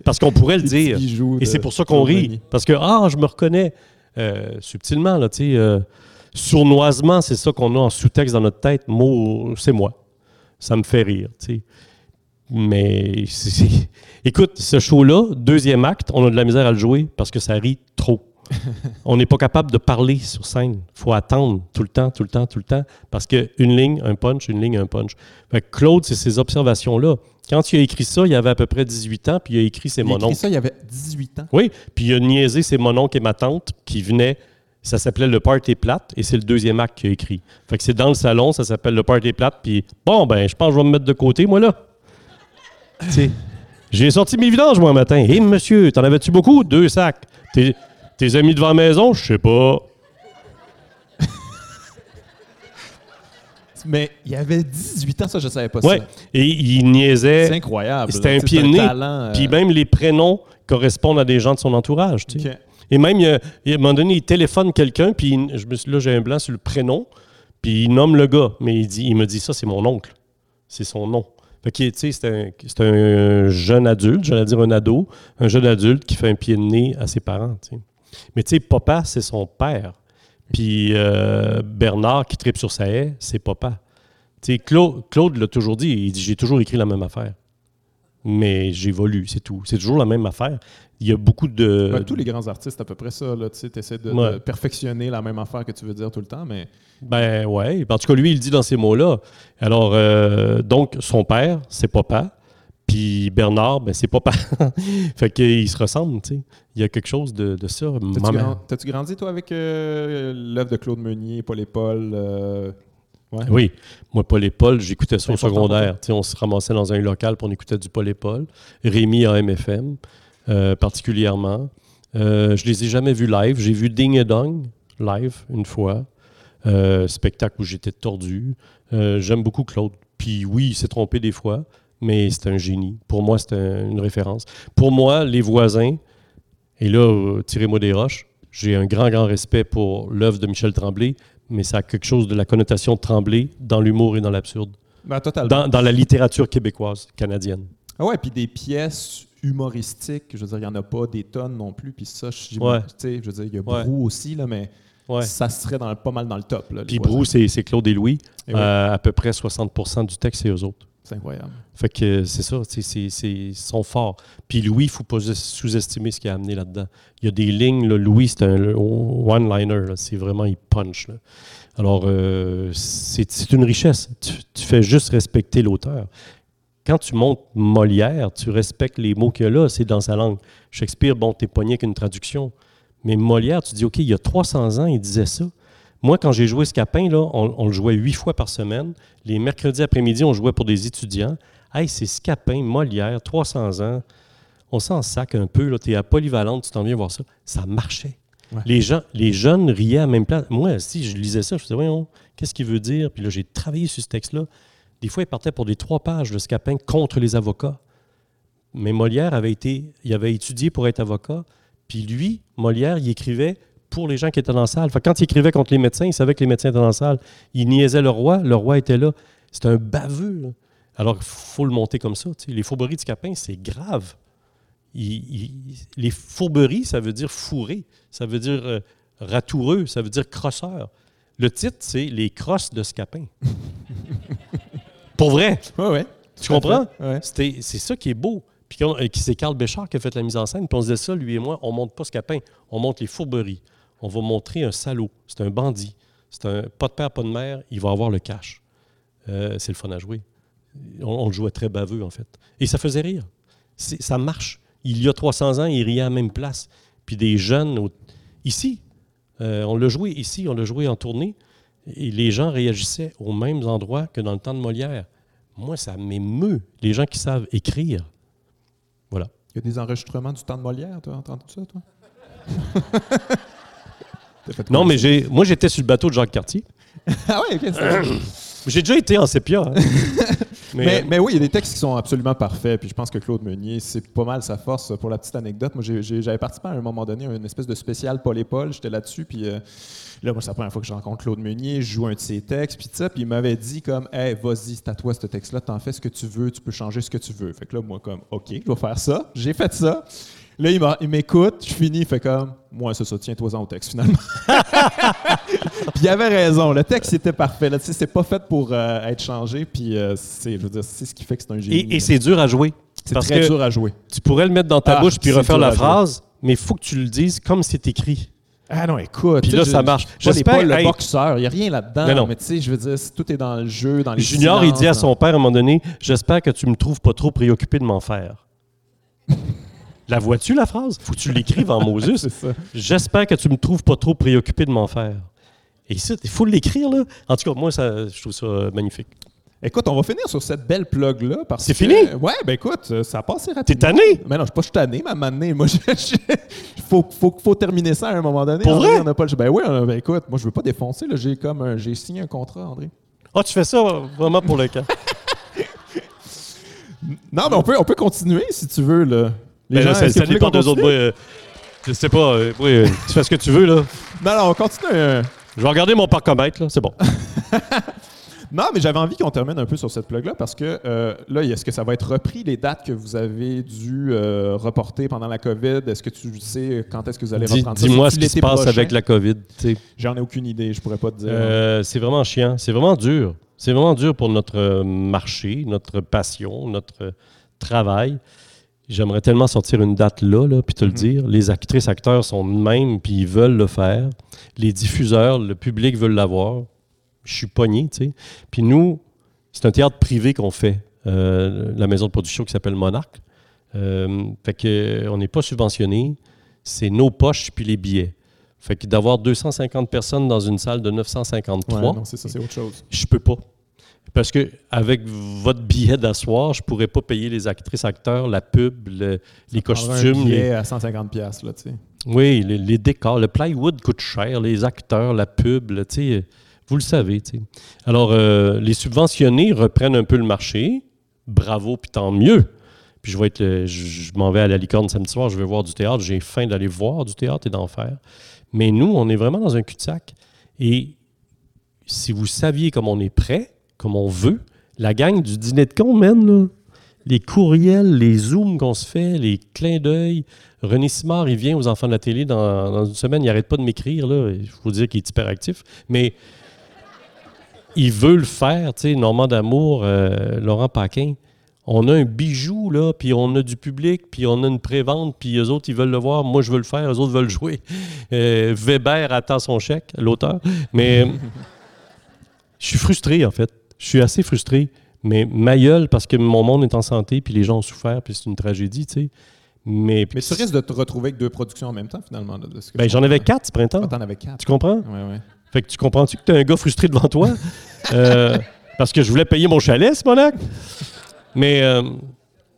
Parce qu'on pourrait le dire. bijoux Et c'est pour ça qu'on rit. Parce que, ah, je me reconnais euh, subtilement, là, euh, sournoisement, c'est ça qu'on a en sous-texte dans notre tête. Mot, c'est moi. Ça me fait rire. Mais, écoute, ce show-là, deuxième acte, on a de la misère à le jouer parce que ça rit trop. On n'est pas capable de parler sur scène. Il faut attendre tout le temps, tout le temps, tout le temps. Parce qu'une ligne, un punch, une ligne, un punch. Fait que Claude, c'est ces observations-là. Quand il a écrit ça, il avait à peu près 18 ans, puis il a écrit ses Il a écrit mononcles. ça, il y avait 18 ans. Oui, puis il a niaisé c'est mon oncle et ma tante qui venaient. Ça s'appelait Le Party Plate et c'est le deuxième acte qu'il a écrit. Fait que c'est dans le salon, ça s'appelle Le Party Plate. Puis bon, ben, je pense que je vais me mettre de côté, moi, là. [LAUGHS] J'ai sorti mes vidanges, moi, un matin. Hé, monsieur, t'en avais-tu beaucoup? Deux sacs. Tes, amis devant la maison? Je sais pas. Mais il avait 18 ans, ça, je savais pas Ouais. ça. Et il niaisait. C'est incroyable. C'était un pied c'est de nez. talent, euh, Puis même les prénoms correspondent à des gens de son entourage. Tu sais. ok. Et même, il à un moment donné, il téléphone quelqu'un, puis il- je me suis, là, j'ai un blanc sur le prénom, puis il nomme le gars, mais il, dit, il me dit ça, c'est mon oncle. C'est son nom. Fait que, tu sais, c'est un, c'est un jeune adulte, j'allais dire un ado, un jeune adulte qui fait un pied de nez à ses parents, tu sais. Mais tu sais, papa, c'est son père. Puis euh, Bernard, qui tripe sur sa haie, c'est papa. Tu sais, Claude, Claude l'a toujours dit, il dit, j'ai toujours écrit la même affaire. Mais j'évolue, c'est tout. C'est toujours la même affaire. Il y a beaucoup de... Ben, tous les grands artistes, à peu près ça. Tu essaies de, Ouais. de perfectionner la même affaire que tu veux dire tout le temps, mais Ben ouais. En tout cas, lui, il dit dans ces mots-là. Alors, euh, donc, son père, c'est papa. Puis Bernard, ben c'est papa. [LAUGHS] fait qu'ils se ressemblent, tu sais. Il y a quelque chose de, de ça. T'as-tu grandi, toi, avec euh, l'œuvre de Claude Meunier, Paul et Paul euh, ouais? Oui. Moi, Paul et Paul, j'écoutais ça au secondaire. Tu sais, on se ramassait dans un local pour on écoutait du Paul et Paul. Rémi à MFM, euh, particulièrement. Euh, je les ai jamais vus live. J'ai vu Ding et Dong live une fois. Euh, spectacle où j'étais tordu. J'aime beaucoup Claude. Puis oui, il s'est trompé des fois, mais c'est un génie. Pour moi, c'est un- une référence. Pour moi, les voisins, et là, euh, tirez-moi des roches, j'ai un grand, grand respect pour l'œuvre de Michel Tremblay, mais ça a quelque chose de la connotation de Tremblay dans l'humour et dans l'absurde, Ben, dans, dans la littérature québécoise, canadienne. Ah ouais, puis des pièces humoristiques, je veux dire, il n'y en a pas des tonnes non plus. Puis ça, je, Ouais. je veux dire, il y a Ouais. Brou aussi, là, mais Ouais. ça serait dans pas mal dans le top. Puis. Brou, c'est Claude et Louis. Et ouais, Euh, à peu près 60% du texte, c'est eux autres. C'est incroyable. Fait que c'est ça, ils sont forts. Puis Louis, il ne faut pas sous-estimer ce qu'il a amené là-dedans. Il y a des lignes, Louis, c'est un one-liner, c'est vraiment, il punch. Alors, euh, c'est une richesse. Tu, tu fais juste respecter l'auteur. Quand tu montes Molière, tu respectes les mots qu'il y a là, c'est dans sa langue. Shakespeare, bon, t'es pogné qu'une traduction. Mais Molière, tu dis, OK, il y a 300 ans, il disait ça. Moi, quand j'ai joué Scapin, là, on, on le jouait huit fois par semaine. Les mercredis après-midi, on jouait pour des étudiants. Hey, c'est Scapin, Molière, 300 ans. On s'en sac un peu. Tu es à Polyvalente, tu t'en viens voir ça. Ça marchait. Ouais. Les, gens, les jeunes riaient à la même place. Moi, si je lisais ça, je me disais, voyons, qu'est-ce qu'il veut dire? Puis là, j'ai travaillé sur ce texte-là. Des fois, il partait pour des trois pages de Scapin contre les avocats. Mais Molière avait été, il avait étudié pour être avocat. Puis lui, Molière, il écrivait pour les gens qui étaient dans la salle. Fait quand il écrivait contre les médecins, il savait que les médecins étaient dans la salle. Il niaisait le roi, le roi était là. C'était un baveux. là. Alors, il faut le monter comme ça. Les fourberies du Capin, c'est grave. Il- il- les fourberies, ça veut dire fourré. Ça veut dire euh, ratoureux. Ça veut dire crosseur. Le titre, c'est Les crosses de Scapin. [LAUGHS] Pour vrai? Ouais, ouais. Tu comprends? Ouais. C'est ça qui est beau. Puis euh, c'est Carl Béchard qui a fait la mise en scène. Puis on se disait ça, lui et moi, on monte pas Scapin, on monte les fourberies. On va montrer un salaud. C'est un bandit. C'est un pas de père, pas de mère. Il va avoir le cash. Euh, c'est le fun à jouer. On, on le jouait très baveux, en fait. Et ça faisait rire. C'est- Ça marche. Il y a 300 ans, il riait à la même place. Puis des jeunes, au- ici, Euh, on l'a joué ici, on l'a joué en tournée, et les gens réagissaient aux mêmes endroits que dans le temps de Molière. Moi, ça m'émeut, les gens qui savent écrire. Voilà. Il y a des enregistrements du temps de Molière, tu as entendu ça, toi? [LAUGHS] Non, mais j'ai, moi, j'étais sur le bateau de Jacques Cartier. [LAUGHS] Ah ouais, ok, [CLEARS THROAT] J'ai déjà été en sépia. hein. [LAUGHS] mais, Mais, mais oui, il y a des textes qui sont absolument parfaits. Puis je pense que Claude Meunier, c'est pas mal sa force. Pour la petite anecdote, moi, j'ai- j'ai- j'avais participé à un moment donné à une espèce de spécial Paul et Paul. J'étais là-dessus. Puis euh, là, moi, c'est la première fois que je rencontre Claude Meunier. Je joue un de ses textes. Puis ça. Puis il m'avait dit comme, hey, vas-y, c'est à toi ce texte-là. T'en fais ce que tu veux. Tu peux changer ce que tu veux. Fait que là, moi, comme, OK, je vais faire ça. J'ai fait ça. Là, il m'écoute, je finis, il fait comme, moi, c'est ça, tiens-toi-en au texte, finalement. [LAUGHS] puis il avait raison, le texte était parfait. C'est pas fait pour euh, être changé, puis euh, c'est, ce qui fait que c'est un génie. et, et c'est dur à jouer. c'est très que dur à jouer. tu pourrais le mettre dans ta Ah, bouche puis refaire la phrase, mais il faut que tu le dises comme c'est écrit. Ah non, écoute. Puis là, ça marche. J'espère- pas le hey. boxeur, il n'y a rien là-dedans. Non. Mais tu sais, je veux dire, tout est dans le jeu, dans les Junior, il dit à son père à un moment donné J'espère que tu me trouves pas trop préoccupé de m'en faire. La vois-tu, la phrase? Faut que tu l'écrives en [LAUGHS] Moses. J'espère que tu me trouves pas trop préoccupé de m'en faire. Et ça, il faut l'écrire, là. En tout cas, moi, ça, je trouve ça euh, magnifique. Écoute, on va finir sur cette belle plug-là. parce C'est que- fini? Ouais, ben écoute, euh, ça a passé rapidement. T'es tanné? Mais non, je suis pas je suis tanné, mais à un moment donné, moi, [LAUGHS] il faut, faut, faut terminer ça à un moment donné. Pour André, vrai? on a pas le- Ben oui, ben écoute, moi, je veux pas défoncer. là. J'ai comme un- j'ai signé un contrat, André. Ah, tu fais ça vraiment pour le camp. [LAUGHS] Non, mais on peut, on peut continuer si tu veux. Là. Les Mais là, gens, ça, que ça dépend des autres. Moi, euh, je sais pas. euh, oui, euh, tu fais ce que tu veux, là. [LAUGHS] Non, non, on continue. Je vais regarder mon parcomètre, là. C'est bon. [LAUGHS] Non, mais j'avais envie qu'on termine un peu sur cette plug-là parce que euh, là, est-ce que ça va être repris, les dates que vous avez dû euh, reporter pendant la COVID? Est-ce que tu sais quand est-ce que vous allez Dis- reprendre ça? Dis-moi ce qui se passe prochain? avec la COVID. J'en ai aucune idée, je pourrais pas te dire. Euh, c'est vraiment chiant. C'est vraiment dur. C'est vraiment dur pour notre marché, notre passion, notre travail. J'aimerais tellement sortir une date là, là puis te le Mhm. dire. Les actrices, acteurs sont de même, puis ils veulent le faire. Les diffuseurs, le public veulent l'avoir. Je suis pogné, tu sais. Puis nous, c'est un théâtre privé qu'on fait, euh, la maison de production qui s'appelle Monarch. Euh, fait que euh, on n'est pas subventionné. C'est nos poches puis les billets. Fait que d'avoir 250 personnes dans une salle de 953, Ouais, non, c'est ça, c'est autre chose. je peux pas. Parce que avec votre billet d'asseoir, je pourrais pas payer les actrices, acteurs, la pub, le- les costumes. Un les- billet à 150 pièces là, tu sais. oui, les, les décors. Le plywood coûte cher, les acteurs, la pub, là, tu sais, vous le savez. tu sais. Alors, euh, les subventionnés reprennent un peu le marché. Bravo, puis tant mieux. Puis je vais être, le- je, je m'en vais à la licorne samedi soir, je vais voir du théâtre. J'ai faim d'aller voir du théâtre et d'en faire. Mais nous, on est vraiment dans un cul-de-sac. Et si vous saviez comme on est prêt, comme on veut, la gang du dîner de con, man, là, les courriels, les zooms qu'on se fait, les clins d'œil. René Simard, il vient aux enfants de la télé dans, dans une semaine, il n'arrête pas de m'écrire. là. Il faut dire qu'il est hyperactif. Mais il veut le faire, tu sais, Normand d'Amour, euh, Laurent Paquin. On a un bijou, là, puis on a du public, puis on a une prévente, puis eux autres, ils veulent le voir. Moi, je veux le faire, eux autres veulent jouer. Euh, Weber attend son chèque, l'auteur. Mais [LAUGHS] je suis frustré, en fait. Je suis assez frustré. Mais ma gueule, parce que mon monde est en santé, puis les gens ont souffert, puis c'est une tragédie, tu sais. Mais, Mais tu risques de te retrouver avec deux productions en même temps, finalement. là, de ce que ben, je j'en avais quatre ce printemps. Ah, T'en avais quatre. Tu comprends? Ouais, ouais. Fait que tu comprends-tu que tu es un gars frustré devant toi? [LAUGHS] Euh, parce que je voulais payer mon chalet, Simonac. Mais euh,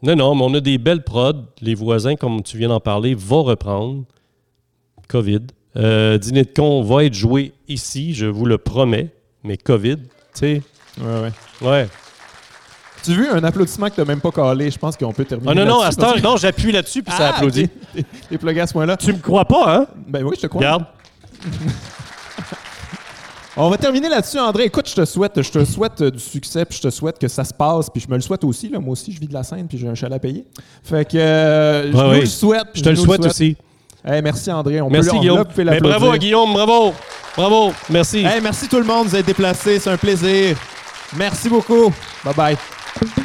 non, non, mais on a des belles prods. Les voisins, comme tu viens d'en parler, vont reprendre. COVID. Euh, Dîner de con va être joué ici, je vous le promets. Mais COVID, tu sais, Ouais, ouais. ouais. Tu as vu un applaudissement que t'as même pas calé? Je pense qu'on peut terminer. Ah non, non, à parce non, j'appuie là-dessus, puis ça Ah, applaudit. T'es- T'es plugué à ce point-là. Tu me crois pas, hein? Ben oui, je te crois. Regarde. [LAUGHS] On va terminer là-dessus, André. Écoute, je te souhaite, je te souhaite euh, du succès, puis je te souhaite que ça se passe, puis je me le souhaite aussi. Là. Moi aussi, je vis de la scène, puis j'ai un chalet à payer. Fait que euh, je Ouais, nous ouais. le souhaite. Je te le souhaite aussi. Hey, merci, André. On Merci, peut, on- Guillaume. là, vous pouvez Mais bravo à Guillaume, bravo. Bravo, merci. Hey, merci tout le monde, vous êtes déplacés. C'est un plaisir. Merci beaucoup. Bye bye.